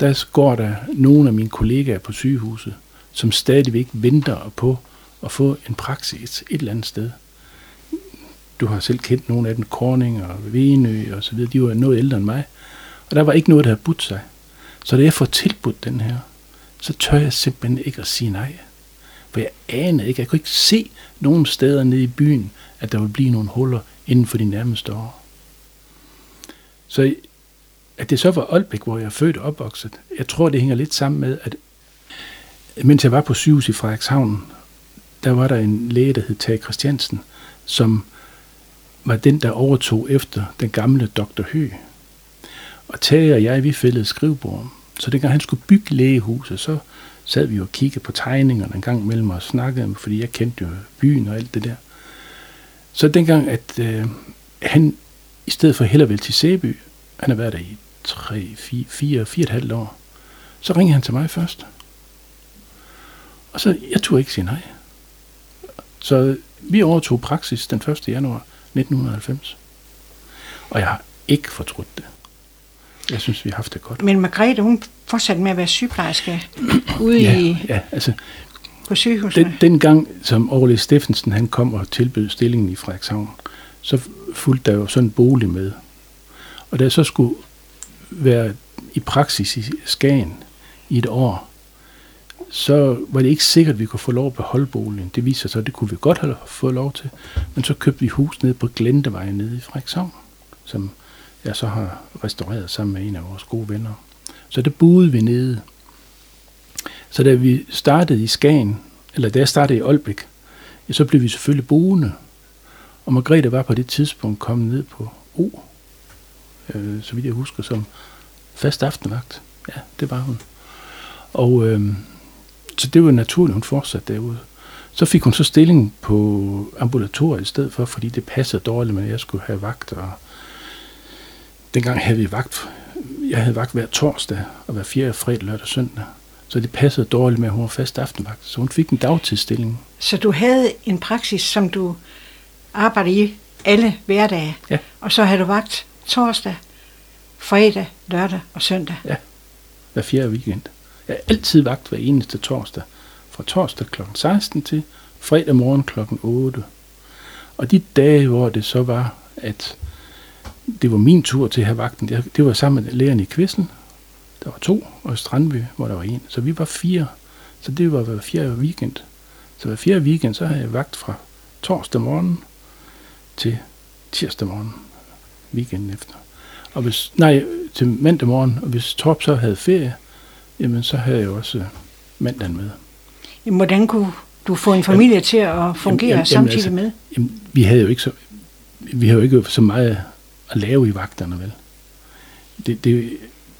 der går der nogle af mine kollegaer på sygehuset, som stadigvæk venter på at få en praksis et eller andet sted. Du har selv kendt nogle af dem, Korning og Venø og så videre, de var noget ældre end mig. Og der var ikke noget, der havde budt sig. Så da jeg får tilbudt den her, så tør jeg simpelthen ikke at sige nej. For jeg anede ikke, jeg kunne ikke se nogen steder nede i byen, at der ville blive nogle huller inden for de nærmeste år. Så at det så var Aalbæk, hvor jeg er født og opvokset, jeg tror, det hænger lidt sammen med, at mens jeg var på sygehus i Frederikshavn, der var der en læge, der hed Tage Christiansen, som var den, der overtog efter den gamle Dr. Hø. Og Tage og jeg, vi fældede skrivebord. Så dengang han skulle bygge lægehuset, så sad vi og kiggede på tegningerne en gang mellem og snakkede, fordi jeg kendte jo byen og alt det der. Så dengang, at øh, han i stedet for heller vel til Sæby, han har været der i 3, 4, 4, 4 et halvt år, så ringede han til mig først. Og så, jeg turde ikke sige nej. Så vi overtog praksis den 1. januar 1990. Og jeg har ikke fortrudt det. Jeg synes, vi har haft det godt. Men Margrethe, hun fortsatte med at være sygeplejerske ude Ja, i, ja altså, på sygehusene. den, den gang, som Overlæge Steffensen han kom og tilbød stillingen i Frederikshavn, så fulgte der jo sådan en bolig med. Og da jeg så skulle være i praksis i Skagen i et år, så var det ikke sikkert, at vi kunne få lov at beholde boligen. Det viser sig, at det kunne vi godt have fået lov til. Men så købte vi hus nede på Glendevej nede i Frederikshavn, som jeg så har restaureret sammen med en af vores gode venner. Så der boede vi nede. Så da vi startede i Skagen, eller da jeg startede i Olbæk, ja, så blev vi selvfølgelig boende. Og Margrethe var på det tidspunkt kommet ned på O, øh, så vidt jeg husker, som fast aftenvagt. Ja, det var hun. Og øh, så det var naturligt, hun fortsatte derude. Så fik hun så stilling på ambulatoriet i stedet for, fordi det passede dårligt med, at jeg skulle have vagt. Og dengang havde vi vagt. Jeg havde vagt hver torsdag og hver fjerde fredag, lørdag og søndag. Så det passede dårligt med, at hun var fast aftenvagt. Så hun fik en dagtidsstilling. Så du havde en praksis, som du arbejdede i alle hverdage. Ja. Og så havde du vagt torsdag, fredag, lørdag og søndag. hver fjerde weekend. Jeg altid vagt hver eneste torsdag. Fra torsdag kl. 16 til fredag morgen kl. 8. Og de dage, hvor det så var, at det var min tur til at have vagten, det var sammen med læreren i Kvisten. Der var to, og i Strandby, hvor der var en. Så vi var fire. Så det var hver fjerde weekend. Så hver fjerde weekend, så havde jeg vagt fra torsdag morgen til tirsdag morgen weekenden efter. Og hvis, nej, til mandag morgen, og hvis Torp så havde ferie, jamen så havde jeg også øh, mandagen med. Jamen, hvordan kunne du få en familie til at fungere jamen, jamen, samtidig altså- med? Jamen, vi havde jo ikke så, vi havde jo ikke så meget at lave i vagterne, vel? Det, det,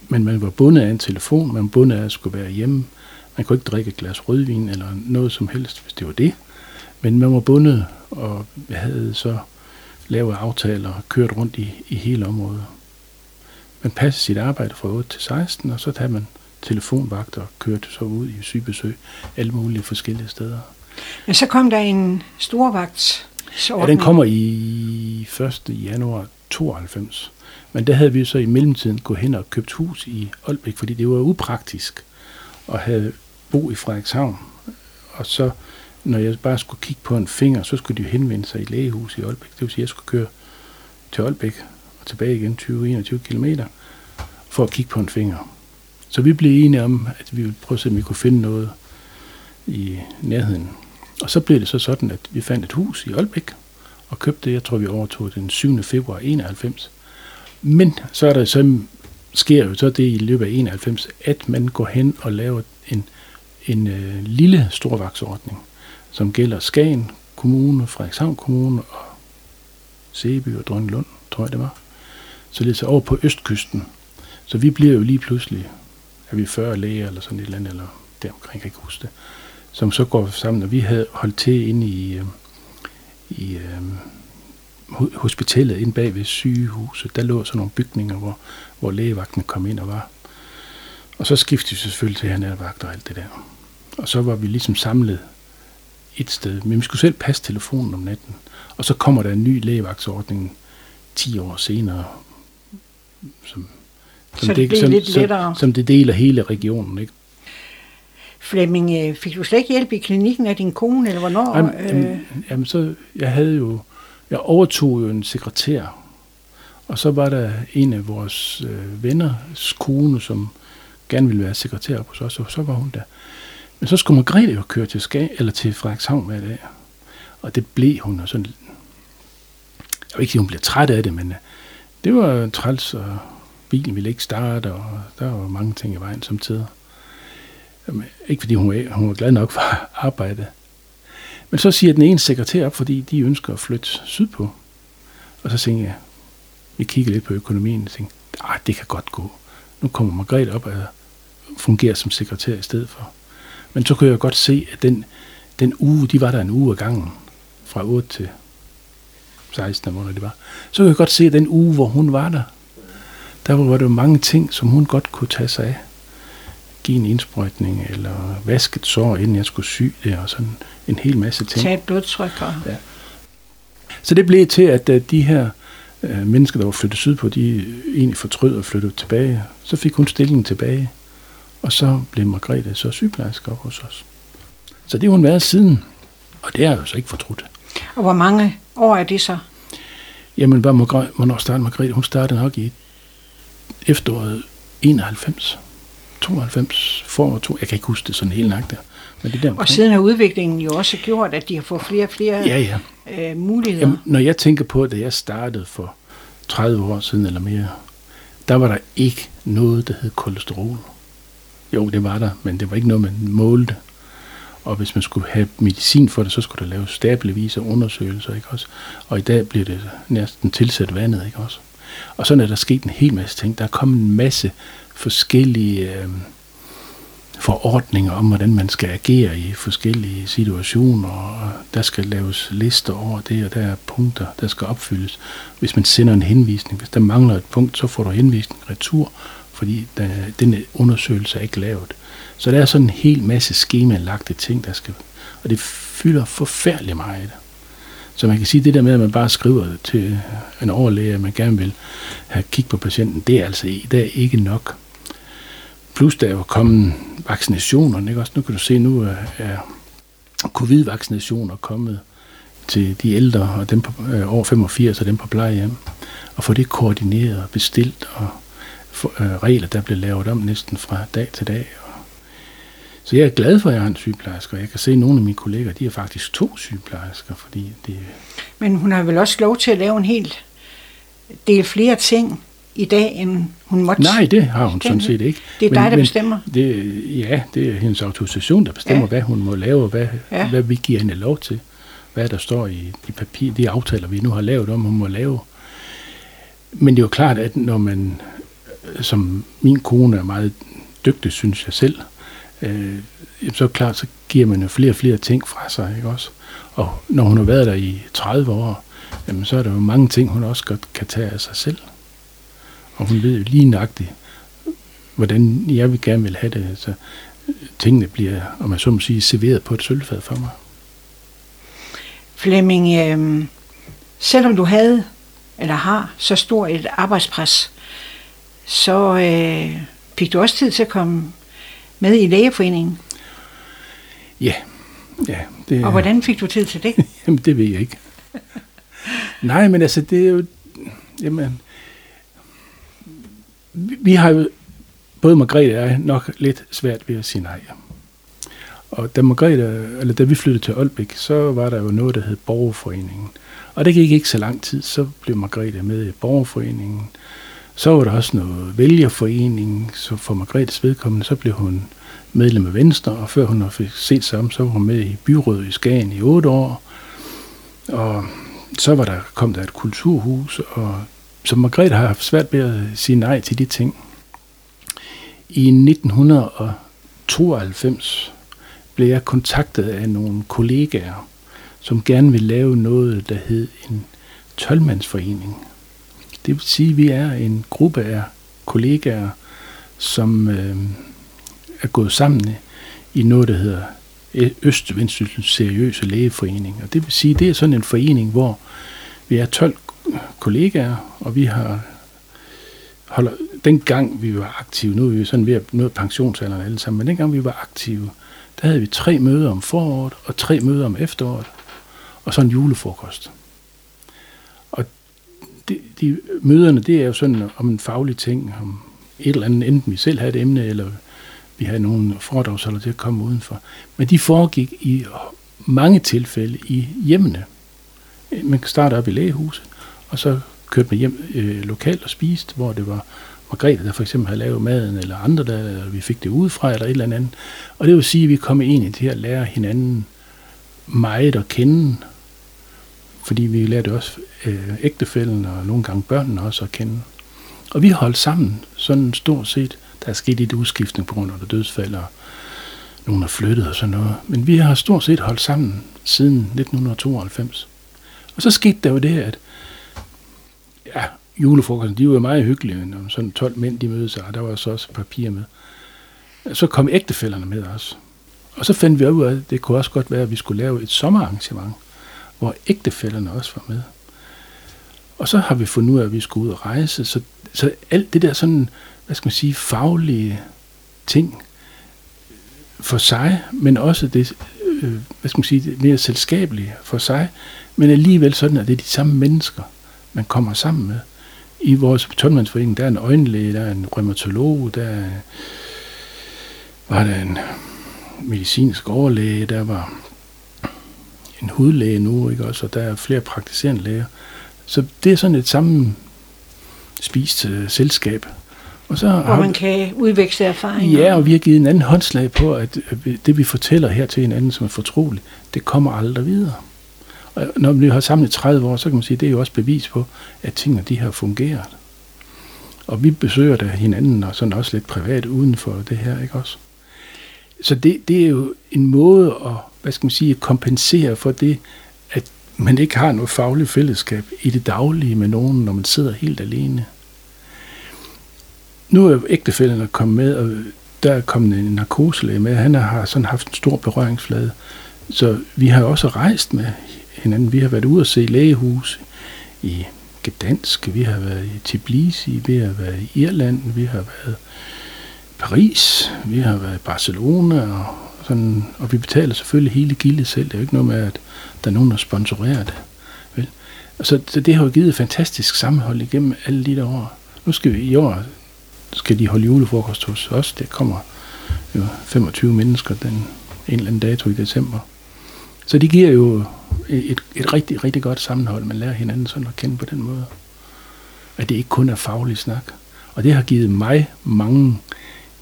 men man var bundet af en telefon, man var bundet af at skulle være hjemme. Man kunne ikke drikke et glas rødvin eller noget som helst, hvis det var det. Men man var bundet, og havde så lavet aftaler og kørt rundt i, i hele området. Man passede sit arbejde fra 8 til 16, og så tager man telefonvagt og kørte så ud i sygebesøg alle mulige forskellige steder. Men så kom der en Ja, storvagtsordning. den kommer i 1. januar 92. Men der havde vi så i mellemtiden gået hen og købt hus i Aalbæk, fordi det var upraktisk at have bo i Frederikshavn. Og så, når jeg bare skulle kigge på en finger, så skulle de henvende sig i lægehus i Aalbæk. Det vil sige, at jeg skulle køre til Aalbæk og tilbage igen 20-21 km for at kigge på en finger. Så vi blev enige om, at vi ville prøve at se, om vi kunne finde noget i nærheden. Og så blev det så sådan, at vi fandt et hus i Aalbæk, og købte det, jeg tror vi overtog den 7. februar 91. Men så er der så, sker jo så det i løbet af 91, at man går hen og laver en, en øh, lille storvagtsordning, som gælder Skagen Kommune, Frederikshavn Kommune og Seby og Dronninglund, tror jeg det var. Så det er så over på Østkysten. Så vi bliver jo lige pludselig, er vi 40 læger eller sådan et eller andet, eller deromkring, jeg kan ikke huske det, som så går sammen, og vi havde holdt til inde i, øh, i øh, hospitalet inde bag ved sygehuset. Der lå sådan nogle bygninger, hvor, hvor lægevagten kom ind og var. Og så skiftede vi selvfølgelig til her vagt og alt det der. Og så var vi ligesom samlet et sted. Men vi skulle selv passe telefonen om natten. Og så kommer der en ny lægevagtsordning 10 år senere, som, så det blev som, lidt som, lettere. som det deler hele regionen. Ikke? Flemming, øh, fik du slet ikke hjælp i klinikken af din kone, eller hvornår? Jamen, øh, jamen, jamen, så, jeg havde jo, jeg overtog jo en sekretær, og så var der en af vores øh, venners kone, som gerne ville være sekretær hos os, og så var hun der. Men så skulle Margrethe jo køre til, Ska, eller til Frederikshavn hver dag, og det blev hun, og sådan, jeg vil ikke sige, hun blev træt af det, men øh, det var træls, og bilen ville ikke starte, og der var mange ting i vejen som tider. Jamen, Ikke fordi hun var, hun var glad nok for arbejde, men så siger den ene sekretær op, fordi de ønsker at flytte sydpå. Og så tænker jeg, vi kigger lidt på økonomien og tænker, ah, det kan godt gå. Nu kommer Margrethe op og fungerer som sekretær i stedet for. Men så kunne jeg godt se, at den, den uge, de var der en uge af gangen, fra 8 til 16, måneder, det var. Så kunne jeg godt se, at den uge, hvor hun var der, der var der jo mange ting, som hun godt kunne tage sig af. give en indsprøjtning, eller vaske et sår, inden jeg skulle sy det, og sådan en hel masse ting. Tag et blodtryk. Og... Ja. Så det blev til, at uh, de her uh, mennesker, der var flyttet sydpå, de egentlig fortrød og flyttede tilbage. Så fik hun stillingen tilbage, og så blev Margrethe så sygeplejerske op hos os. Så det har hun været siden, og det er jo så ikke fortrudt. Og hvor mange år er det så? Jamen, hvornår startede Margrethe? Hun startede nok i efteråret 91. 92, for to, jeg kan ikke huske det sådan helt nøjagtigt. Men det der og siden har udviklingen jo også gjort, at de har fået flere og flere ja, ja. Øh, muligheder. Jamen, når jeg tænker på, da jeg startede for 30 år siden eller mere, der var der ikke noget, der hed kolesterol. Jo, det var der, men det var ikke noget, man målte. Og hvis man skulle have medicin for det, så skulle der laves stablevis af undersøgelser, ikke også? Og i dag bliver det næsten tilsat vandet, ikke også? Og sådan er der sket en hel masse ting. Der er kommet en masse forskellige øh, forordninger om, hvordan man skal agere i forskellige situationer, og der skal laves lister over det, og der er punkter, der skal opfyldes. Hvis man sender en henvisning, hvis der mangler et punkt, så får du henvisning retur, fordi der, den undersøgelse er ikke lavet. Så der er sådan en hel masse skemalagte ting, der skal, og det fylder forfærdeligt meget. Så man kan sige, at det der med, at man bare skriver til en overlæge, at man gerne vil have kig på patienten, det er altså i dag ikke nok. Plus der er jo kommet vaccinationer, ikke? Også nu kan du se, nu er covid-vaccinationer kommet til de ældre og dem på, øh, over 85 og dem på plejehjem. Og få det koordineret og bestilt og for, øh, regler, der bliver lavet om næsten fra dag til dag. Så jeg er glad for, at jeg har en sygeplejerske, og jeg kan se, at nogle af mine kolleger, de er faktisk to sygeplejersker, fordi det... Men hun har vel også lov til at lave en helt del flere ting i dag, end hun måtte? Nej, det har hun sådan set ikke. Det er men, dig, der men, bestemmer? Det, ja, det er hendes autorisation, der bestemmer, ja. hvad hun må lave, og hvad, ja. hvad vi giver hende lov til. Hvad der står i de, papir, de aftaler, vi nu har lavet om, hun må lave. Men det er jo klart, at når man, som min kone er meget dygtig, synes jeg selv, øh, så klart, så giver man jo flere og flere ting fra sig, ikke også? Og når hun har været der i 30 år, jamen, så er der jo mange ting, hun også godt kan tage af sig selv. Og hun ved jo lige nøjagtigt, hvordan jeg vil gerne vil have det. Så tingene bliver, om man så må sige, serveret på et sølvfad for mig. Flemming, øh, selvom du havde, eller har, så stor et arbejdspres, så øh, fik du også tid til at komme med i lægeforeningen? Ja. ja det, og hvordan fik du tid til det? jamen, det ved jeg ikke. Nej, men altså, det er jo... Jamen, vi har jo, både Margrethe og jeg, nok lidt svært ved at sige nej. Og da, Margrethe, eller da vi flyttede til Aalbæk, så var der jo noget, der hed Borgerforeningen. Og det gik ikke så lang tid, så blev Margrethe med i Borgerforeningen. Så var der også noget vælgerforening, så for Margrethes vedkommende, så blev hun medlem af Venstre, og før hun fik set sammen, så var hun med i byrådet i Skagen i otte år. Og så var der, kom der et kulturhus, og så Margrethe har haft svært ved at sige nej til de ting. I 1992 blev jeg kontaktet af nogle kollegaer, som gerne ville lave noget, der hed en tolvmandsforening. Det vil sige, at vi er en gruppe af kollegaer, som øh, er gået sammen i noget, der hedder Østvendsysselens Seriøse Lægeforening. Og det vil sige, at det er sådan en forening, hvor vi er 12 kollegaer, og vi har holder, dengang vi var aktive, nu er vi sådan ved at nå pensionsalderen alle sammen, men dengang vi var aktive, der havde vi tre møder om foråret, og tre møder om efteråret, og så en julefrokost. De, de møderne, det er jo sådan om en faglig ting, om et eller andet, enten vi selv havde et emne, eller vi havde nogle foredragsholder til at komme udenfor. Men de foregik i mange tilfælde i hjemmene. Man kan starte op i lægehuset, og så kørte man hjem øh, lokalt og spiste, hvor det var Margrethe, der for eksempel havde lavet maden, eller andre, der eller vi fik det udefra, eller et eller andet. Og det vil sige, at vi kom egentlig til at lære hinanden meget at kende, fordi vi lærte også øh, ægtefælden og nogle gange børnene også at kende. Og vi holdt sammen, sådan stort set. Der er sket lidt udskiftning på grund af dødsfald, og nogen er flyttet og sådan noget. Men vi har stort set holdt sammen siden 1992. Og så skete der jo det, at ja, julefrokosten, de var meget hyggelige, når sådan 12 mænd, de mødte sig, og der var så også papir med. Så kom ægtefælderne med os. Og så fandt vi ud af, at det kunne også godt være, at vi skulle lave et sommerarrangement, hvor ægtefælderne også var med. Og så har vi fundet ud af, at vi skulle ud og rejse. Så, så alt det der sådan, hvad skal man sige, faglige ting for sig, men også det, øh, hvad skal man sige, det mere selskabelige for sig, men alligevel sådan, at det er de samme mennesker, man kommer sammen med. I vores tømmermandsforening, der er en øjenlæge, der er en rheumatolog, der er, var der en medicinsk overlæge, der var en hudlæge nu, ikke også, og der er flere praktiserende læger. Så det er sådan et sammen spist uh, selskab. Og så Hvor har, man kan udveksle erfaringer. Ja, og vi har givet en anden håndslag på, at det vi fortæller her til hinanden, som er fortroligt, det kommer aldrig videre. Og når vi har samlet 30 år, så kan man sige, at det er jo også bevis på, at tingene de har fungeret. Og vi besøger da hinanden, og sådan også lidt privat uden for det her, ikke også? Så det, det er jo en måde at, hvad skal man sige, kompensere for det, man ikke har noget fagligt fællesskab i det daglige med nogen, når man sidder helt alene. Nu er ægtefælderne kommet med, og der er kommet en narkoselæge med. Han har sådan haft en stor berøringsflade. Så vi har også rejst med hinanden. Vi har været ude og se lægehus i Gdansk, vi har været i Tbilisi, vi har været i Irland, vi har været i Paris, vi har været i Barcelona, og, sådan, og vi betaler selvfølgelig hele gildet selv. Det er jo ikke noget med, at der er nogen, der sponsorerer det. Vel? Så, så det har jo givet et fantastisk sammenhold igennem alle de der år. Nu skal vi i år skal de holde julefrokost hos os. Det kommer jo 25 mennesker den en eller anden dato i december. Så det giver jo et, et rigtig, rigtig godt sammenhold. Man lærer hinanden sådan at kende på den måde. At det ikke kun er faglig snak. Og det har givet mig mange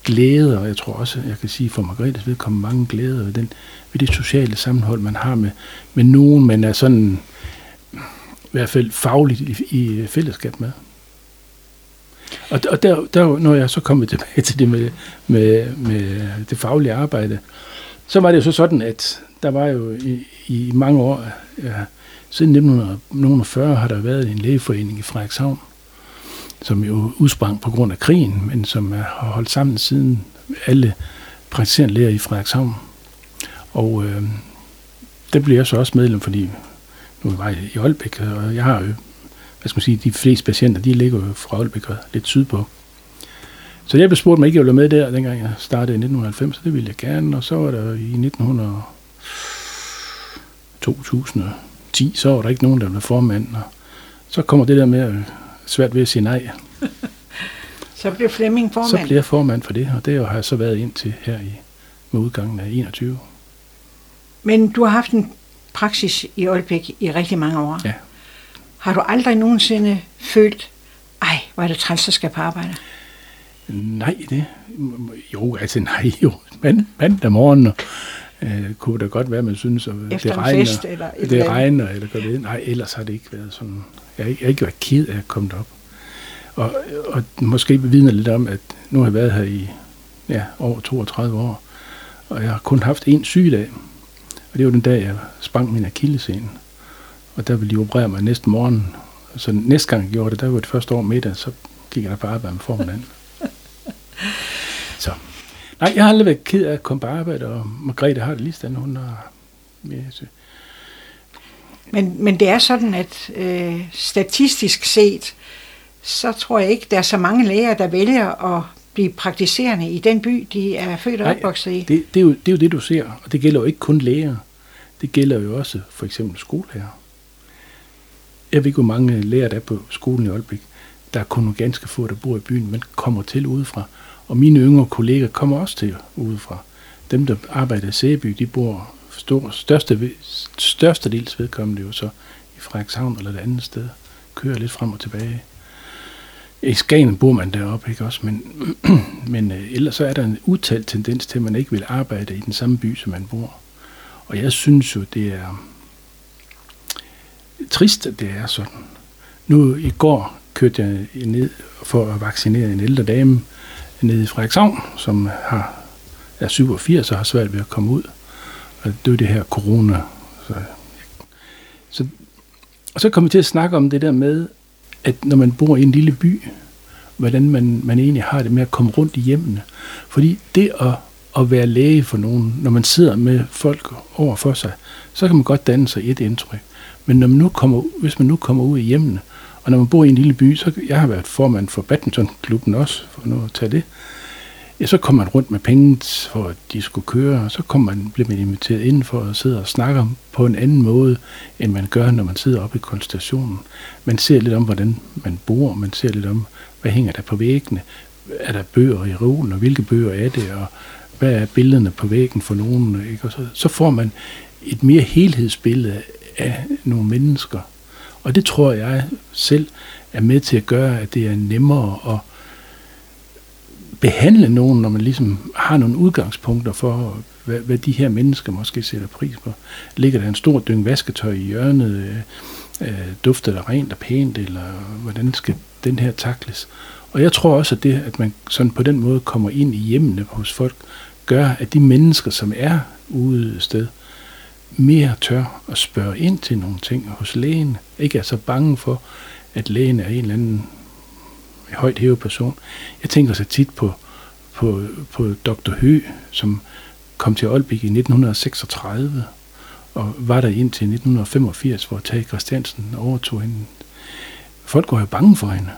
glæder, og jeg tror også, jeg kan sige for Margrethes vedkommende mange glæder ved, den, ved det sociale sammenhold, man har med, med nogen, man er sådan i hvert fald fagligt i, i fællesskab med. Og, og der, der, når jeg så kommer tilbage til det med, med, med det faglige arbejde, så var det jo så sådan, at der var jo i, i mange år, ja, siden 1940 har der været en lægeforening i Frederikshavn, som jo udsprang på grund af krigen, men som har holdt sammen siden alle praktiserende læger i Frederikshavn. Og øh, der blev jeg så også medlem, fordi nu var jeg i Aalbæk, og jeg har jo, hvad skal man sige, de fleste patienter, de ligger jo fra Aalbæk og lidt sydpå. Så jeg blev spurgt, om jeg ikke ville være med der, dengang jeg startede i 1990, så det ville jeg gerne, og så var der i 1900 2010, så var der ikke nogen, der var formand. Og så kommer det der med svært ved at sige nej. så bliver Flemming formand? Så bliver jeg formand for det, og det har jeg så været indtil her i, med udgangen af 21. Men du har haft en praksis i Aalbæk i rigtig mange år. Ja. Har du aldrig nogensinde følt, ej, hvor er det træls, at skal på arbejde? Nej, det... Jo, altså nej, jo. Men mandag morgen, øh, kunne det godt være, man synes, at Efter det regner, fest, eller det eller regner, eller gør det. Nej, ellers har det ikke været sådan. Jeg har ikke, jeg har ikke været ked af at komme op. Og, og måske bevidner lidt om, at nu har jeg været her i ja, over 32 år, og jeg har kun haft én sygedag. Og det var den dag, jeg sprang min akillescene. Og der ville de operere mig næste morgen. Så næste gang jeg gjorde det, der var det første år middag, så gik jeg der på arbejde med formanden. så Nej, jeg har aldrig været ked af at komme på arbejde, og Margrethe har det lige sådan, hun har... Ja. Men, men det er sådan, at øh, statistisk set, så tror jeg ikke, der er så mange læger, der vælger at blive praktiserende i den by, de er født og opvokset i. Det, det, er jo, det er jo det, du ser, og det gælder jo ikke kun læger. Det gælder jo også for eksempel skolelærer. Jeg ved ikke, hvor mange lærere der er på skolen i Aalbæk. Der er kun nogle ganske få, der bor i byen, men kommer til udefra. Og mine yngre kolleger kommer også til udefra. Dem, der arbejder i Sæby, de bor stor, største, største dels vedkommende jo så i Frederikshavn eller et andet sted. Kører lidt frem og tilbage. I Skagen bor man deroppe, ikke også? Men, men øh, ellers så er der en udtalt tendens til, at man ikke vil arbejde i den samme by, som man bor. Og jeg synes jo, det er trist, at det er sådan. Nu i går kørte jeg ned for at vaccinere en ældre dame, nede i Frederikshavn, som har, er 87 og har svært ved at komme ud. Og det er det her corona. Så, så, og så kommer vi til at snakke om det der med, at når man bor i en lille by, hvordan man, man egentlig har det med at komme rundt i hjemmene. Fordi det at, at være læge for nogen, når man sidder med folk over for sig, så kan man godt danne sig et indtryk. Men når man nu kommer, hvis man nu kommer ud i hjemmene, og når man bor i en lille by, så jeg har været formand for badmintonklubben også, for nu at tage det, ja, så kommer man rundt med penge for, at de skulle køre, og så kommer man, bliver man inviteret ind for at sidde og snakke på en anden måde, end man gør, når man sidder oppe i konstationen. Man ser lidt om, hvordan man bor, man ser lidt om, hvad hænger der på væggene, er der bøger i roen, og hvilke bøger er det, og hvad er billederne på væggen for nogen, ikke? Og så, så får man et mere helhedsbillede af nogle mennesker. Og det tror jeg selv er med til at gøre, at det er nemmere at behandle nogen, når man ligesom har nogle udgangspunkter for, hvad, hvad de her mennesker måske sætter pris på. Ligger der en stor dyng vasketøj i hjørnet, øh, øh dufter der rent og pænt, eller hvordan skal den her takles? Og jeg tror også, at det, at man sådan på den måde kommer ind i hjemmene hos folk, gør, at de mennesker, som er ude sted, mere tør at spørge ind til nogle ting hos lægen. Ikke er så bange for, at lægen er en eller anden højt hævet person. Jeg tænker så tit på, på, på Dr. Hø, som kom til Aalbæk i 1936, og var der indtil 1985, hvor Tage Christiansen overtog hende. Folk var jo bange for hende.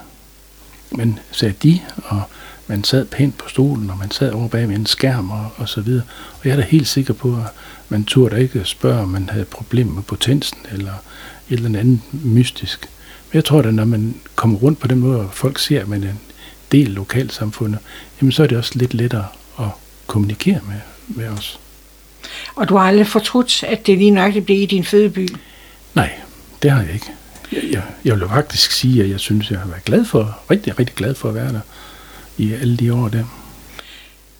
Men sagde de, og man sad pænt på stolen, og man sad over bag med en skærm og, og så videre. Og jeg er da helt sikker på, at man turde ikke spørge, om man havde problemer med potensen eller et eller andet mystisk. Men jeg tror, at når man kommer rundt på den måde, og folk ser, at man er en del af lokalsamfundet, jamen så er det også lidt lettere at kommunikere med, med os. Og du har aldrig fortrudt, at det lige nok blev i din fødeby? Nej, det har jeg ikke. Jeg, jeg, jeg vil faktisk sige, at jeg synes, jeg har været glad for, rigtig, rigtig glad for at være der i alle de år der.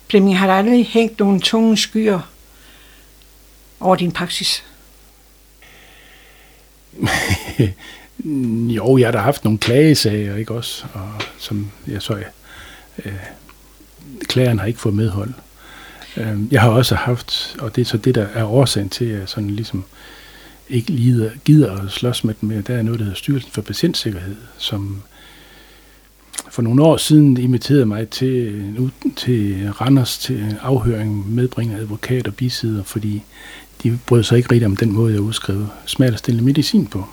Flemming, har der aldrig hængt nogle tunge skyer over din praksis? jo, jeg har da haft nogle klagesager, ikke også? Og som jeg så, øh, klageren har ikke fået medhold. Øh, jeg har også haft, og det er så det, der er årsagen til, at jeg sådan ligesom ikke lider, gider at slås med dem mere. Der er noget, der hedder Styrelsen for Patientsikkerhed, som for nogle år siden inviterede mig til, til Randers til afhøring, medbringer advokat og bisider, fordi de brød sig ikke rigtig om den måde, jeg udskrev smertestillende medicin på.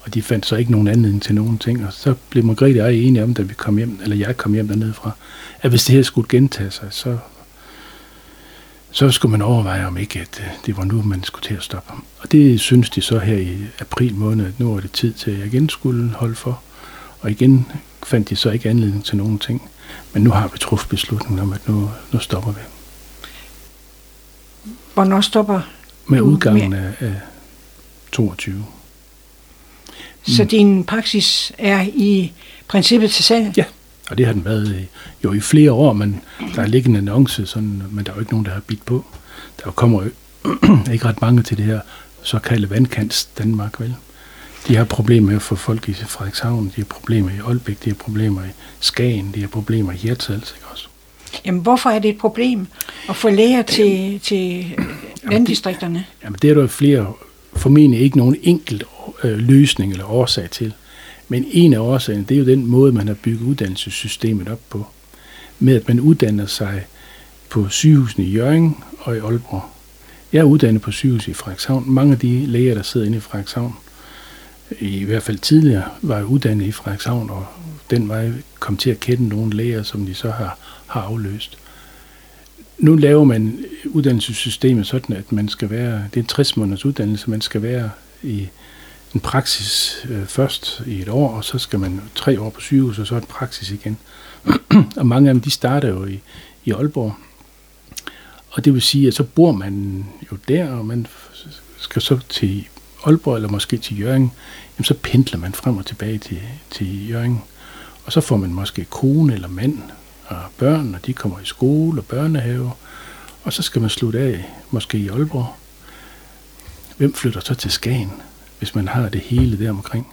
Og de fandt så ikke nogen anledning til nogen ting. Og så blev Margrethe og jeg enige om, da vi kom hjem, eller jeg kom hjem dernede fra, at hvis det her skulle gentage sig, så, så skulle man overveje, om ikke at øh, det var nu, man skulle til at stoppe ham. Og det synes de så her i april måned, at nu er det tid til, at jeg igen skulle holde for. Og igen fandt de så ikke anledning til nogen ting. Men nu har vi truffet beslutningen om, at nu, nu stopper vi. Hvornår stopper Med udgangen af, af 22. Så mm. din praksis er i princippet til salg? Ja, og det har den været i, jo i flere år, men der er ligget en annonce, sådan, men der er jo ikke nogen, der har bidt på. Der kommer jo ikke ret mange til det her såkaldte vandkants Danmark, vel? De har problemer med at få folk i Frederikshavn, de har problemer i Aalbæk, de har problemer i Skagen, de har problemer i Hirtshals, ikke også? Jamen, hvorfor er det et problem at få læger til, til landdistrikterne? Jamen, det er der flere, formentlig ikke nogen enkelt øh, løsning eller årsag til. Men en af årsagerne, det er jo den måde, man har bygget uddannelsessystemet op på. Med at man uddanner sig på sygehusene i Jørgen og i Aalborg. Jeg er uddannet på sygehuset i Frederikshavn. Mange af de læger, der sidder inde i Frederikshavn, i hvert fald tidligere, var uddannet i Frederikshavn, og den vej kom til at kende nogle læger, som de så har, har afløst. Nu laver man uddannelsessystemet sådan, at man skal være, det er en 60 måneders uddannelse, man skal være i en praksis øh, først i et år, og så skal man tre år på sygehus, og så en praksis igen. og mange af dem, de starter jo i, i Aalborg. Og det vil sige, at så bor man jo der, og man skal så til Aalborg, eller måske til Jørgen, jamen så pendler man frem og tilbage til, til Jørgen. Og så får man måske kone eller mand og børn, og de kommer i skole og børnehave. Og så skal man slutte af, måske i Aalborg. Hvem flytter så til Skagen? hvis man har det hele der omkring.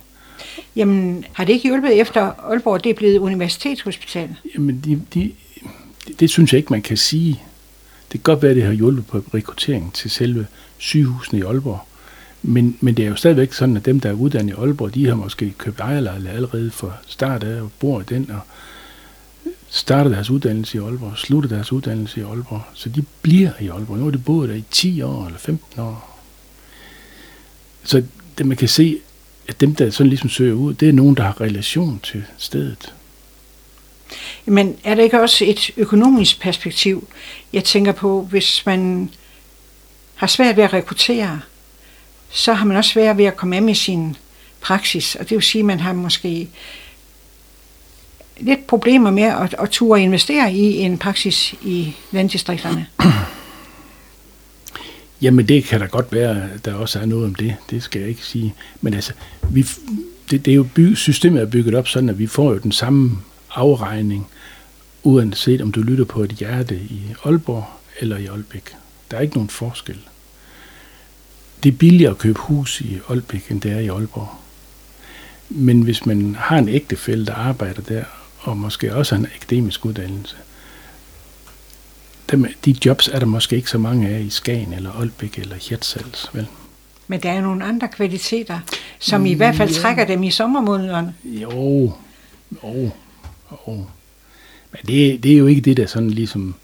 Jamen, har det ikke hjulpet efter Aalborg, det er blevet universitetshospital? Jamen, de, de, det, det synes jeg ikke, man kan sige. Det kan godt være, at det har hjulpet på rekruttering til selve sygehusene i Aalborg. Men, men det er jo stadigvæk sådan, at dem, der er uddannet i Aalborg, de har måske købt ejerlejlighed allerede fra start af og bor i den. Og starter deres uddannelse i Aalborg, slutter deres uddannelse i Aalborg, så de bliver i Aalborg. Nu har de boet der i 10 år eller 15 år. Så det, man kan se, at dem, der sådan ligesom søger ud, det er nogen, der har relation til stedet. Men er der ikke også et økonomisk perspektiv? Jeg tænker på, hvis man har svært ved at rekruttere, så har man også svært ved at komme af med sin praksis. Og det vil sige, at man har måske lidt problemer med at, at ture investere i en praksis i landdistrikterne. Jamen det kan da godt være, at der også er noget om det. Det skal jeg ikke sige. Men altså, vi, det, det er jo by, systemet er bygget op sådan, at vi får jo den samme afregning, uanset om du lytter på et hjerte i Aalborg eller i Aalbæk. Der er ikke nogen forskel. Det er billigere at købe hus i Aalbæk, end det er i Aalborg. Men hvis man har en ægtefælle, der arbejder der, og måske også en akademisk uddannelse, dem, de jobs er der måske ikke så mange af i Skagen eller Aalbæk eller Hirtshals, vel? Men der er nogle andre kvaliteter, som i hvert fald ja. trækker dem i sommermånederne. Jo, jo, jo. Men det, det er jo ikke det, der sådan ligesom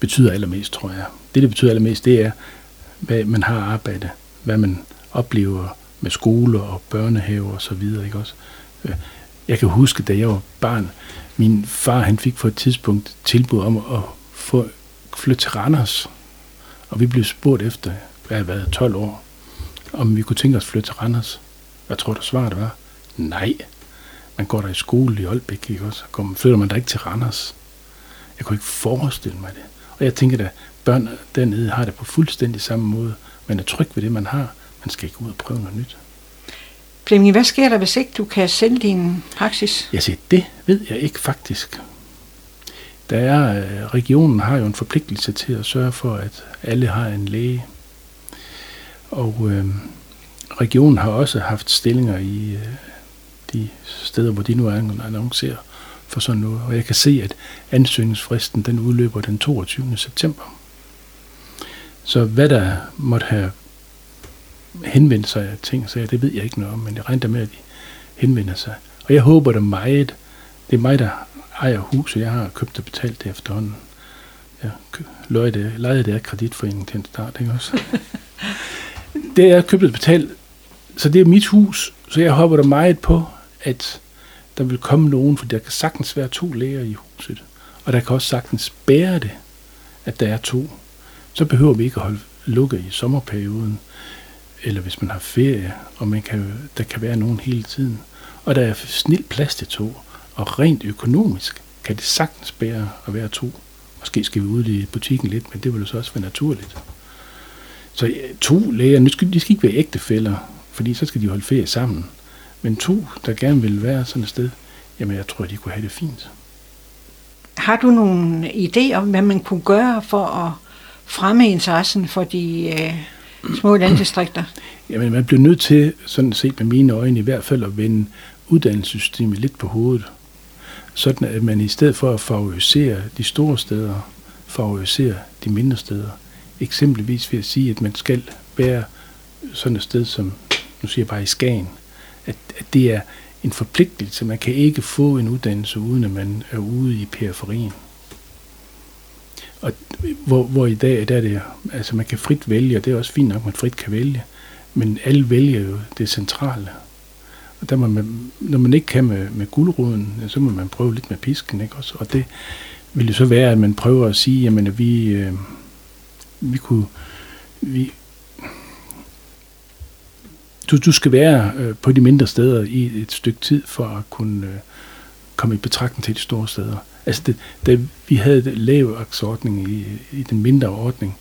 betyder allermest, tror jeg. Det, der betyder allermest, det er, hvad man har arbejdet, hvad man oplever med skoler og børnehaver og så videre, ikke også? Øh, jeg kan huske, da jeg var barn, min far han fik på et tidspunkt tilbud om at få flytte til Randers. Og vi blev spurgt efter, hvad jeg været 12 år, om vi kunne tænke os at flytte til Randers. Hvad tror du svaret var? Nej. Man går der i skole i Aalbæk, ikke også? Kommer, flytter man der ikke til Randers. Jeg kunne ikke forestille mig det. Og jeg tænker da, børn dernede har det på fuldstændig samme måde. Man er tryg ved det, man har. Man skal ikke ud og prøve noget nyt. Flemming, hvad sker der, hvis ikke du kan sælge din praksis? Jeg siger, det ved jeg ikke faktisk. Der er, øh, regionen har jo en forpligtelse til at sørge for, at alle har en læge. Og øh, regionen har også haft stillinger i øh, de steder, hvor de nu er annoncerer for sådan noget. Og jeg kan se, at ansøgningsfristen den udløber den 22. september. Så hvad der måtte have henvendt sig af ting, så det ved jeg ikke noget om, men jeg regner med, at de henvender sig. Og jeg håber det meget. Det er mig, der ejer huset. Jeg har købt og betalt det efterhånden. Jeg lejede det, lejede det af kreditforeningen til en start, ikke også? det er købt og betalt, så det er mit hus, så jeg håber der meget på, at der vil komme nogen, for der kan sagtens være to læger i huset, og der kan også sagtens bære det, at der er to. Så behøver vi ikke at holde lukket i sommerperioden eller hvis man har ferie, og man kan, der kan være nogen hele tiden. Og der er snil plads til to, og rent økonomisk kan det sagtens bære at være to. Måske skal vi ud i butikken lidt, men det vil jo så også være naturligt. Så to læger, nu skal, de skal ikke være ægtefælder, fordi så skal de holde ferie sammen. Men to, der gerne vil være sådan et sted, jamen jeg tror, de kunne have det fint. Har du nogle idé om, hvad man kunne gøre for at fremme interessen for de øh, små landdistrikter? Jamen, man bliver nødt til, sådan set med mine øjne i hvert fald, at vende uddannelsessystemet lidt på hovedet. Sådan at man i stedet for at favorisere de store steder, favoriserer de mindre steder. Eksempelvis ved at sige, at man skal være sådan et sted som, nu siger jeg bare i Skagen, at, at det er en forpligtelse. Man kan ikke få en uddannelse, uden at man er ude i periferien. Og hvor, hvor i dag der er det, altså man kan frit vælge, og det er også fint nok, at man frit kan vælge, men alle vælger jo det centrale. Og der må man, når man ikke kan med, med guldruden, så må man prøve lidt med pisken, ikke også? Og det vil jo så være, at man prøver at sige, jamen at vi, øh, vi kunne, vi, du, du skal være øh, på de mindre steder i et stykke tid for at kunne øh, komme i betragtning til de store steder. Altså, det, da vi havde lavvagtsordning i, i den mindre ordning,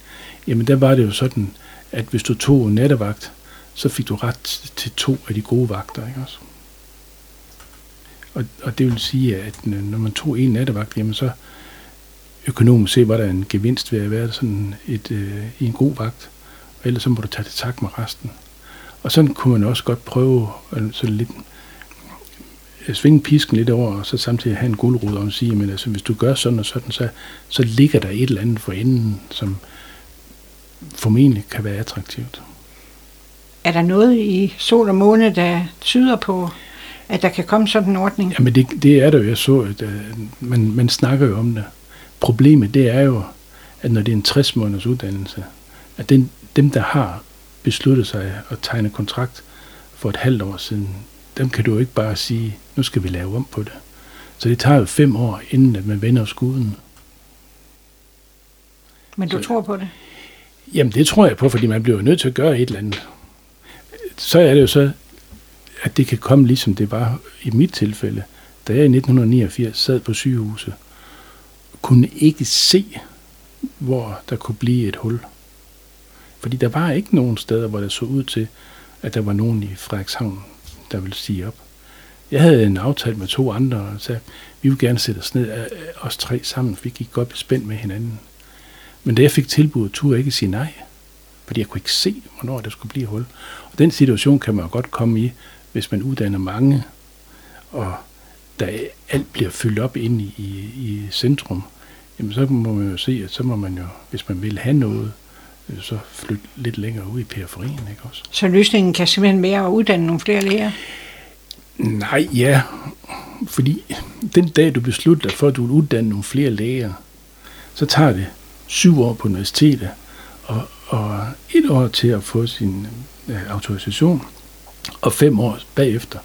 jamen der var det jo sådan, at hvis du tog nattevagt, så fik du ret til to af de gode vagter, ikke også? Og, og det vil sige, at når man tog en nattevagt, jamen så økonomisk set var der en gevinst ved at være sådan et, øh, i en god vagt, og ellers så må du tage det tak med resten. Og sådan kunne man også godt prøve sådan lidt svinge pisken lidt over, og så samtidig have en guldrud og sige, men altså, hvis du gør sådan og sådan, så, så ligger der et eller andet for enden, som formentlig kan være attraktivt. Er der noget i sol og måne, der tyder på, at der kan komme sådan en ordning? Jamen det, det er der jo. Jeg så, at uh, man, man snakker jo om det. Problemet det er jo, at når det er en 60 måneders uddannelse, at den, dem, der har besluttet sig at tegne kontrakt for et halvt år siden, dem kan du ikke bare sige, nu skal vi lave om på det. Så det tager jo fem år, inden at man vender skuden. Men du Så- tror på det? Jamen det tror jeg på, fordi man bliver nødt til at gøre et eller andet. Så er det jo så, at det kan komme ligesom det var i mit tilfælde. Da jeg i 1989 sad på sygehuset, kunne ikke se, hvor der kunne blive et hul. Fordi der var ikke nogen steder, hvor det så ud til, at der var nogen i Frederikshavn, der ville sige op. Jeg havde en aftale med to andre, og sagde, vi vil gerne sætte os ned, øh, øh, os tre sammen, for vi gik godt spændt med hinanden. Men da jeg fik tilbuddet, turde jeg ikke sige nej, fordi jeg kunne ikke se, hvornår der skulle blive hul. Og den situation kan man jo godt komme i, hvis man uddanner mange, og der alt bliver fyldt op ind i, i, i centrum, jamen så må man jo se, at så må man jo, hvis man vil have noget, så flytte lidt længere ud i periferien, ikke også? Så løsningen kan simpelthen være at uddanne nogle flere læger? Nej, ja. Fordi den dag, du beslutter for, at du vil uddanne nogle flere læger, så tager det syv år på universitetet, og, og et år til at få sin øh, autorisation, og fem år bagefter.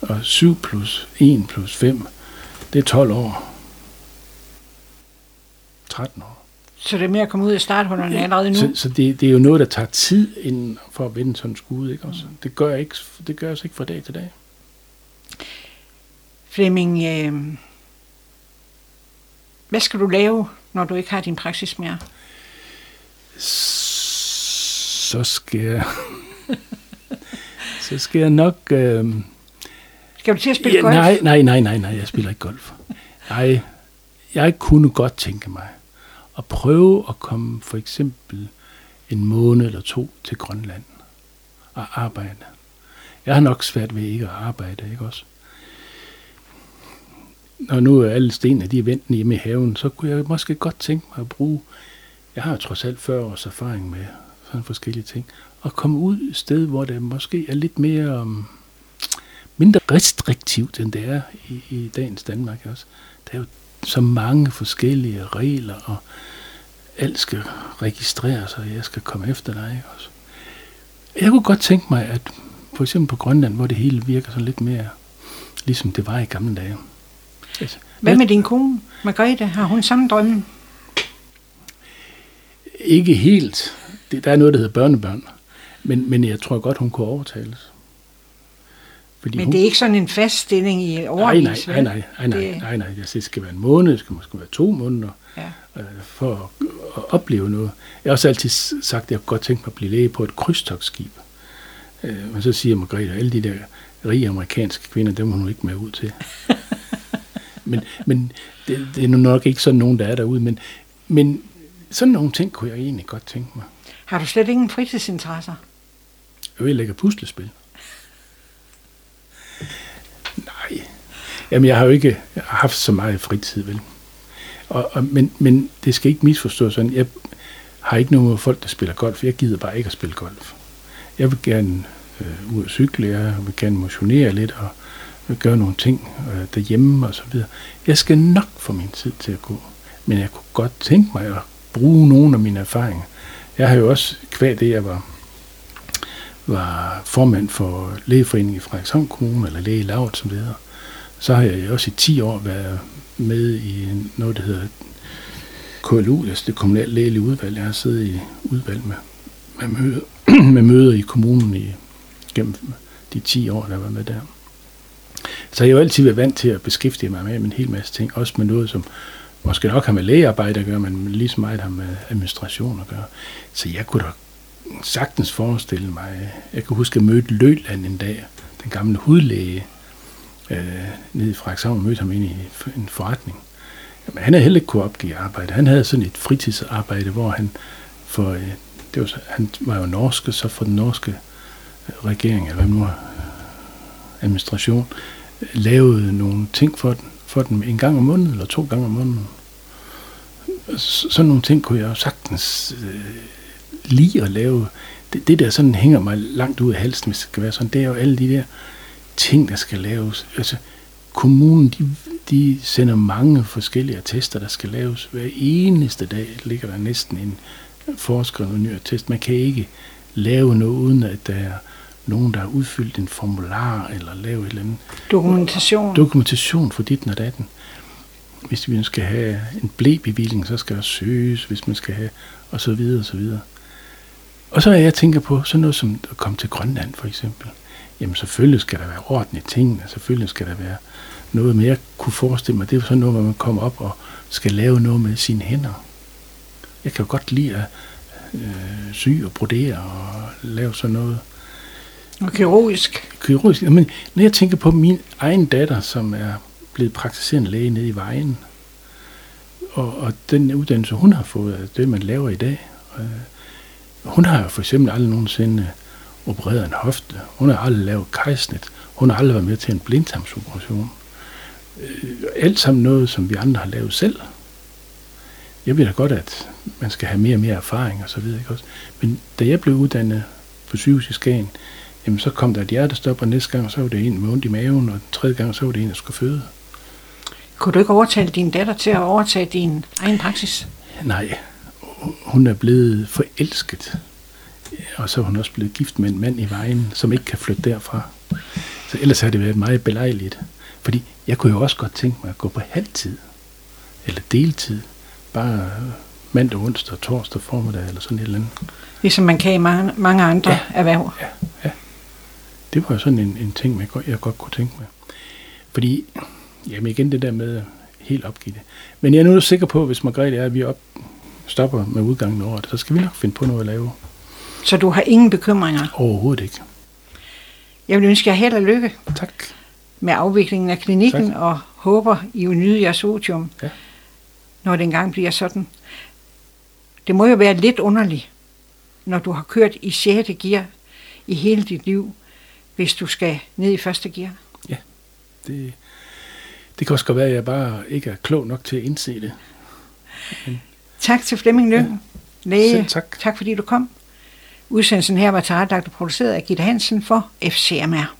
Og 7 plus 1 plus 5, det er 12 år. 13 år. Så det er med at komme ud af starthullerne allerede nu? Så, så det, det er jo noget, der tager tid inden for at vende sådan en skud, ikke også? Det gør ikke, det gør jeg ikke fra dag til dag. Flemming, øh, hvad skal du lave, når du ikke har din praksis mere? så skal jeg... så skal jeg nok... Øh, Skal du til at spille ja, golf? nej, nej, nej, nej, nej, jeg spiller ikke golf. Nej, jeg kunne godt tænke mig at prøve at komme for eksempel en måned eller to til Grønland og arbejde. Jeg har nok svært ved ikke at arbejde, ikke også? Når nu er alle stenene de er vendt hjemme i haven, så kunne jeg måske godt tænke mig at bruge, jeg har trods alt 40 års erfaring med sådan forskellige ting, og komme ud et sted, hvor det måske er lidt mere um, mindre restriktivt, end det er i, i dagens Danmark også. Der er jo så mange forskellige regler, og alt skal registreres, og jeg skal komme efter dig ikke også. Jeg kunne godt tænke mig, at for eksempel på Grønland, hvor det hele virker sådan lidt mere, ligesom det var i gamle dage. Altså, Hvad med din kone, Margrethe? Har hun samme drømme? Ikke helt. Det, der er noget, der hedder børnebørn. Men, men jeg tror godt, hun kunne overtales. Fordi Men hun, det er ikke sådan en fast stilling i nej, overvis, nej, nej, nej, nej, nej, Det- nej, nej. Jeg siger, det skal være en måned, det skal måske være to måneder, Ja. øh, for at, at opleve noget. Jeg har også altid sagt, at jeg godt tænke mig at blive læge på et krydstogsskib. Øh, men så siger Margrethe, at alle de der rige amerikanske kvinder, dem må hun ikke med ud til. men men det, det er nu nok ikke sådan nogen, der er derude. Men, men sådan nogle ting kunne jeg egentlig godt tænke mig. Har du slet ingen fritidsinteresser? Jeg vil lægge puslespil. Jamen, jeg har jo ikke haft så meget fritid, vel? Og, og, men, men det skal ikke misforstås sådan. Jeg har ikke nogen folk, der spiller golf. Jeg gider bare ikke at spille golf. Jeg vil gerne øh, ud og cykle, jeg vil gerne motionere lidt og gøre nogle ting øh, derhjemme og så videre. Jeg skal nok få min tid til at gå. Men jeg kunne godt tænke mig at bruge nogle af mine erfaringer. Jeg har jo også, kvad det jeg var var formand for lægeforeningen i Frederikshavn Kommune, eller læge Lavet, som det hedder, så har jeg også i 10 år været med i noget, der hedder KLU, altså det kommunale lægelige udvalg. Jeg har siddet i udvalg med, med, møder, med møder i kommunen i, gennem de 10 år, der var med der. Så jeg har jo altid været vant til at beskæftige mig med en hel masse ting, også med noget, som måske nok har med lægearbejde at gøre, men lige så meget har med administration at gøre. Så jeg kunne da sagtens forestille mig. Jeg kan huske, at jeg mødte Løland en dag, den gamle hudlæge, øh, nede i Frederikshavn, mødte ham ind i en forretning. Jamen, han havde heller ikke kunne opgive arbejde. Han havde sådan et fritidsarbejde, hvor han for, øh, det var, han var jo norsk, så for den norske øh, regering, eller hvad nu øh, administration, øh, lavede nogle ting for, den, for dem en gang om måneden, eller to gange om måneden. Så- Sådan nogle ting kunne jeg jo sagtens øh, lide at lave. Det, det der sådan hænger mig langt ud af halsen, hvis det skal være sådan, det er jo alle de der ting, der skal laves. Altså, kommunen, de, de sender mange forskellige attester, der skal laves. Hver eneste dag ligger der næsten en foreskrevet ny attest. Man kan ikke lave noget, uden at der er nogen, der har udfyldt en formular, eller lavet et eller andet. Dokumentation. Dokumentation for dit og datten. Hvis vi skal have en blæbevilling, så skal der søges, hvis man skal have, og så videre, og så videre. Og så er jeg tænker på sådan noget som at komme til Grønland, for eksempel. Jamen selvfølgelig skal der være orden i tingene, selvfølgelig skal der være noget, men jeg kunne forestille mig, det er sådan noget, hvor man kommer op og skal lave noget med sine hænder. Jeg kan jo godt lide at øh, sy og brodere og lave sådan noget. Og kirurgisk. Kirurgisk. Men når jeg tænker på min egen datter, som er blevet praktiserende læge nede i vejen, og, og den uddannelse, hun har fået, det man laver i dag, øh, hun har for eksempel aldrig nogensinde opereret en hofte. Hun har aldrig lavet kejsnit. Hun har aldrig været med til en blindtarmsoperation. Øh, alt sammen noget, som vi andre har lavet selv. Jeg ved da godt, at man skal have mere og mere erfaring og så videre. Ikke også? Men da jeg blev uddannet på sygehus i Skagen, jamen så kom der et hjertestop, og næste gang så var det en med ondt i maven, og tredje gang så var det en, der skulle føde. Kunne du ikke overtale din datter til at overtage din egen praksis? Nej, hun er blevet forelsket. Og så er hun også blevet gift med en mand i vejen, som ikke kan flytte derfra. Så ellers har det været meget belejligt. Fordi jeg kunne jo også godt tænke mig at gå på halvtid. Eller deltid. Bare mandag, onsdag og torsdag formiddag eller sådan et eller andet. Ligesom man kan i mange, mange andre ja. erhverv. Ja, ja. Det var jo sådan en, en ting, jeg godt, jeg godt kunne tænke mig. Fordi, jamen igen det der med helt opgive det. Men jeg er nu sikker på, hvis Margrethe er, at vi op, stopper med udgangen over det, så skal vi nok finde på noget at lave. Så du har ingen bekymringer? Overhovedet ikke. Jeg vil ønske jer held og lykke. Tak. Med afviklingen af klinikken, tak. og håber, I vil nyde jeres otium, ja. når det engang bliver sådan. Det må jo være lidt underligt, når du har kørt i 6. gear i hele dit liv, hvis du skal ned i første gear. Ja, det, det kan også godt være, at jeg bare ikke er klog nok til at indse det. Men, tak til Flemming Lyng, ja. læge. Selv tak. Tak fordi du kom. Udsendelsen her var tilrettelagt og produceret af Gitte Hansen for FCMR.